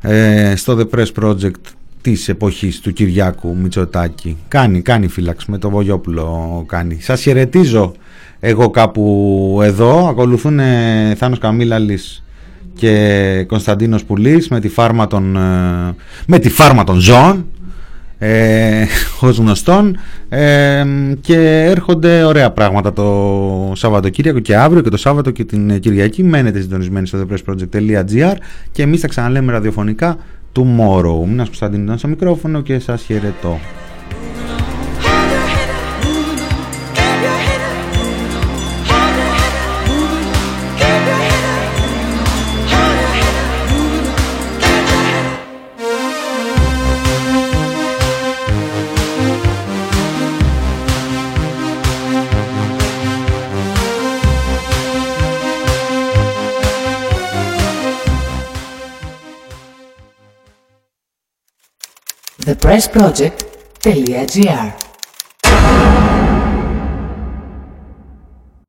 Ε, στο The Press Project της εποχής του Κυριάκου Μητσοτάκη. Κάνει, κάνει φύλαξη με το Βογιόπουλο κάνει. Σας χαιρετίζω εγώ κάπου εδώ. Ακολουθούν Θάνος Καμίλαλης και Κωνσταντίνος Πουλής με τη φάρμα των, ε, με τη φάρμα των ζώων ε, ως γνωστόν ε, και έρχονται ωραία πράγματα το Σαββατοκύριακο και αύριο και το Σάββατο και την Κυριακή μένετε συντονισμένοι στο thepressproject.gr και εμείς θα ξαναλέμε ραδιοφωνικά tomorrow. Μήνας Κωνσταντίνος στο μικρόφωνο και σας χαιρετώ. thepressproject.gr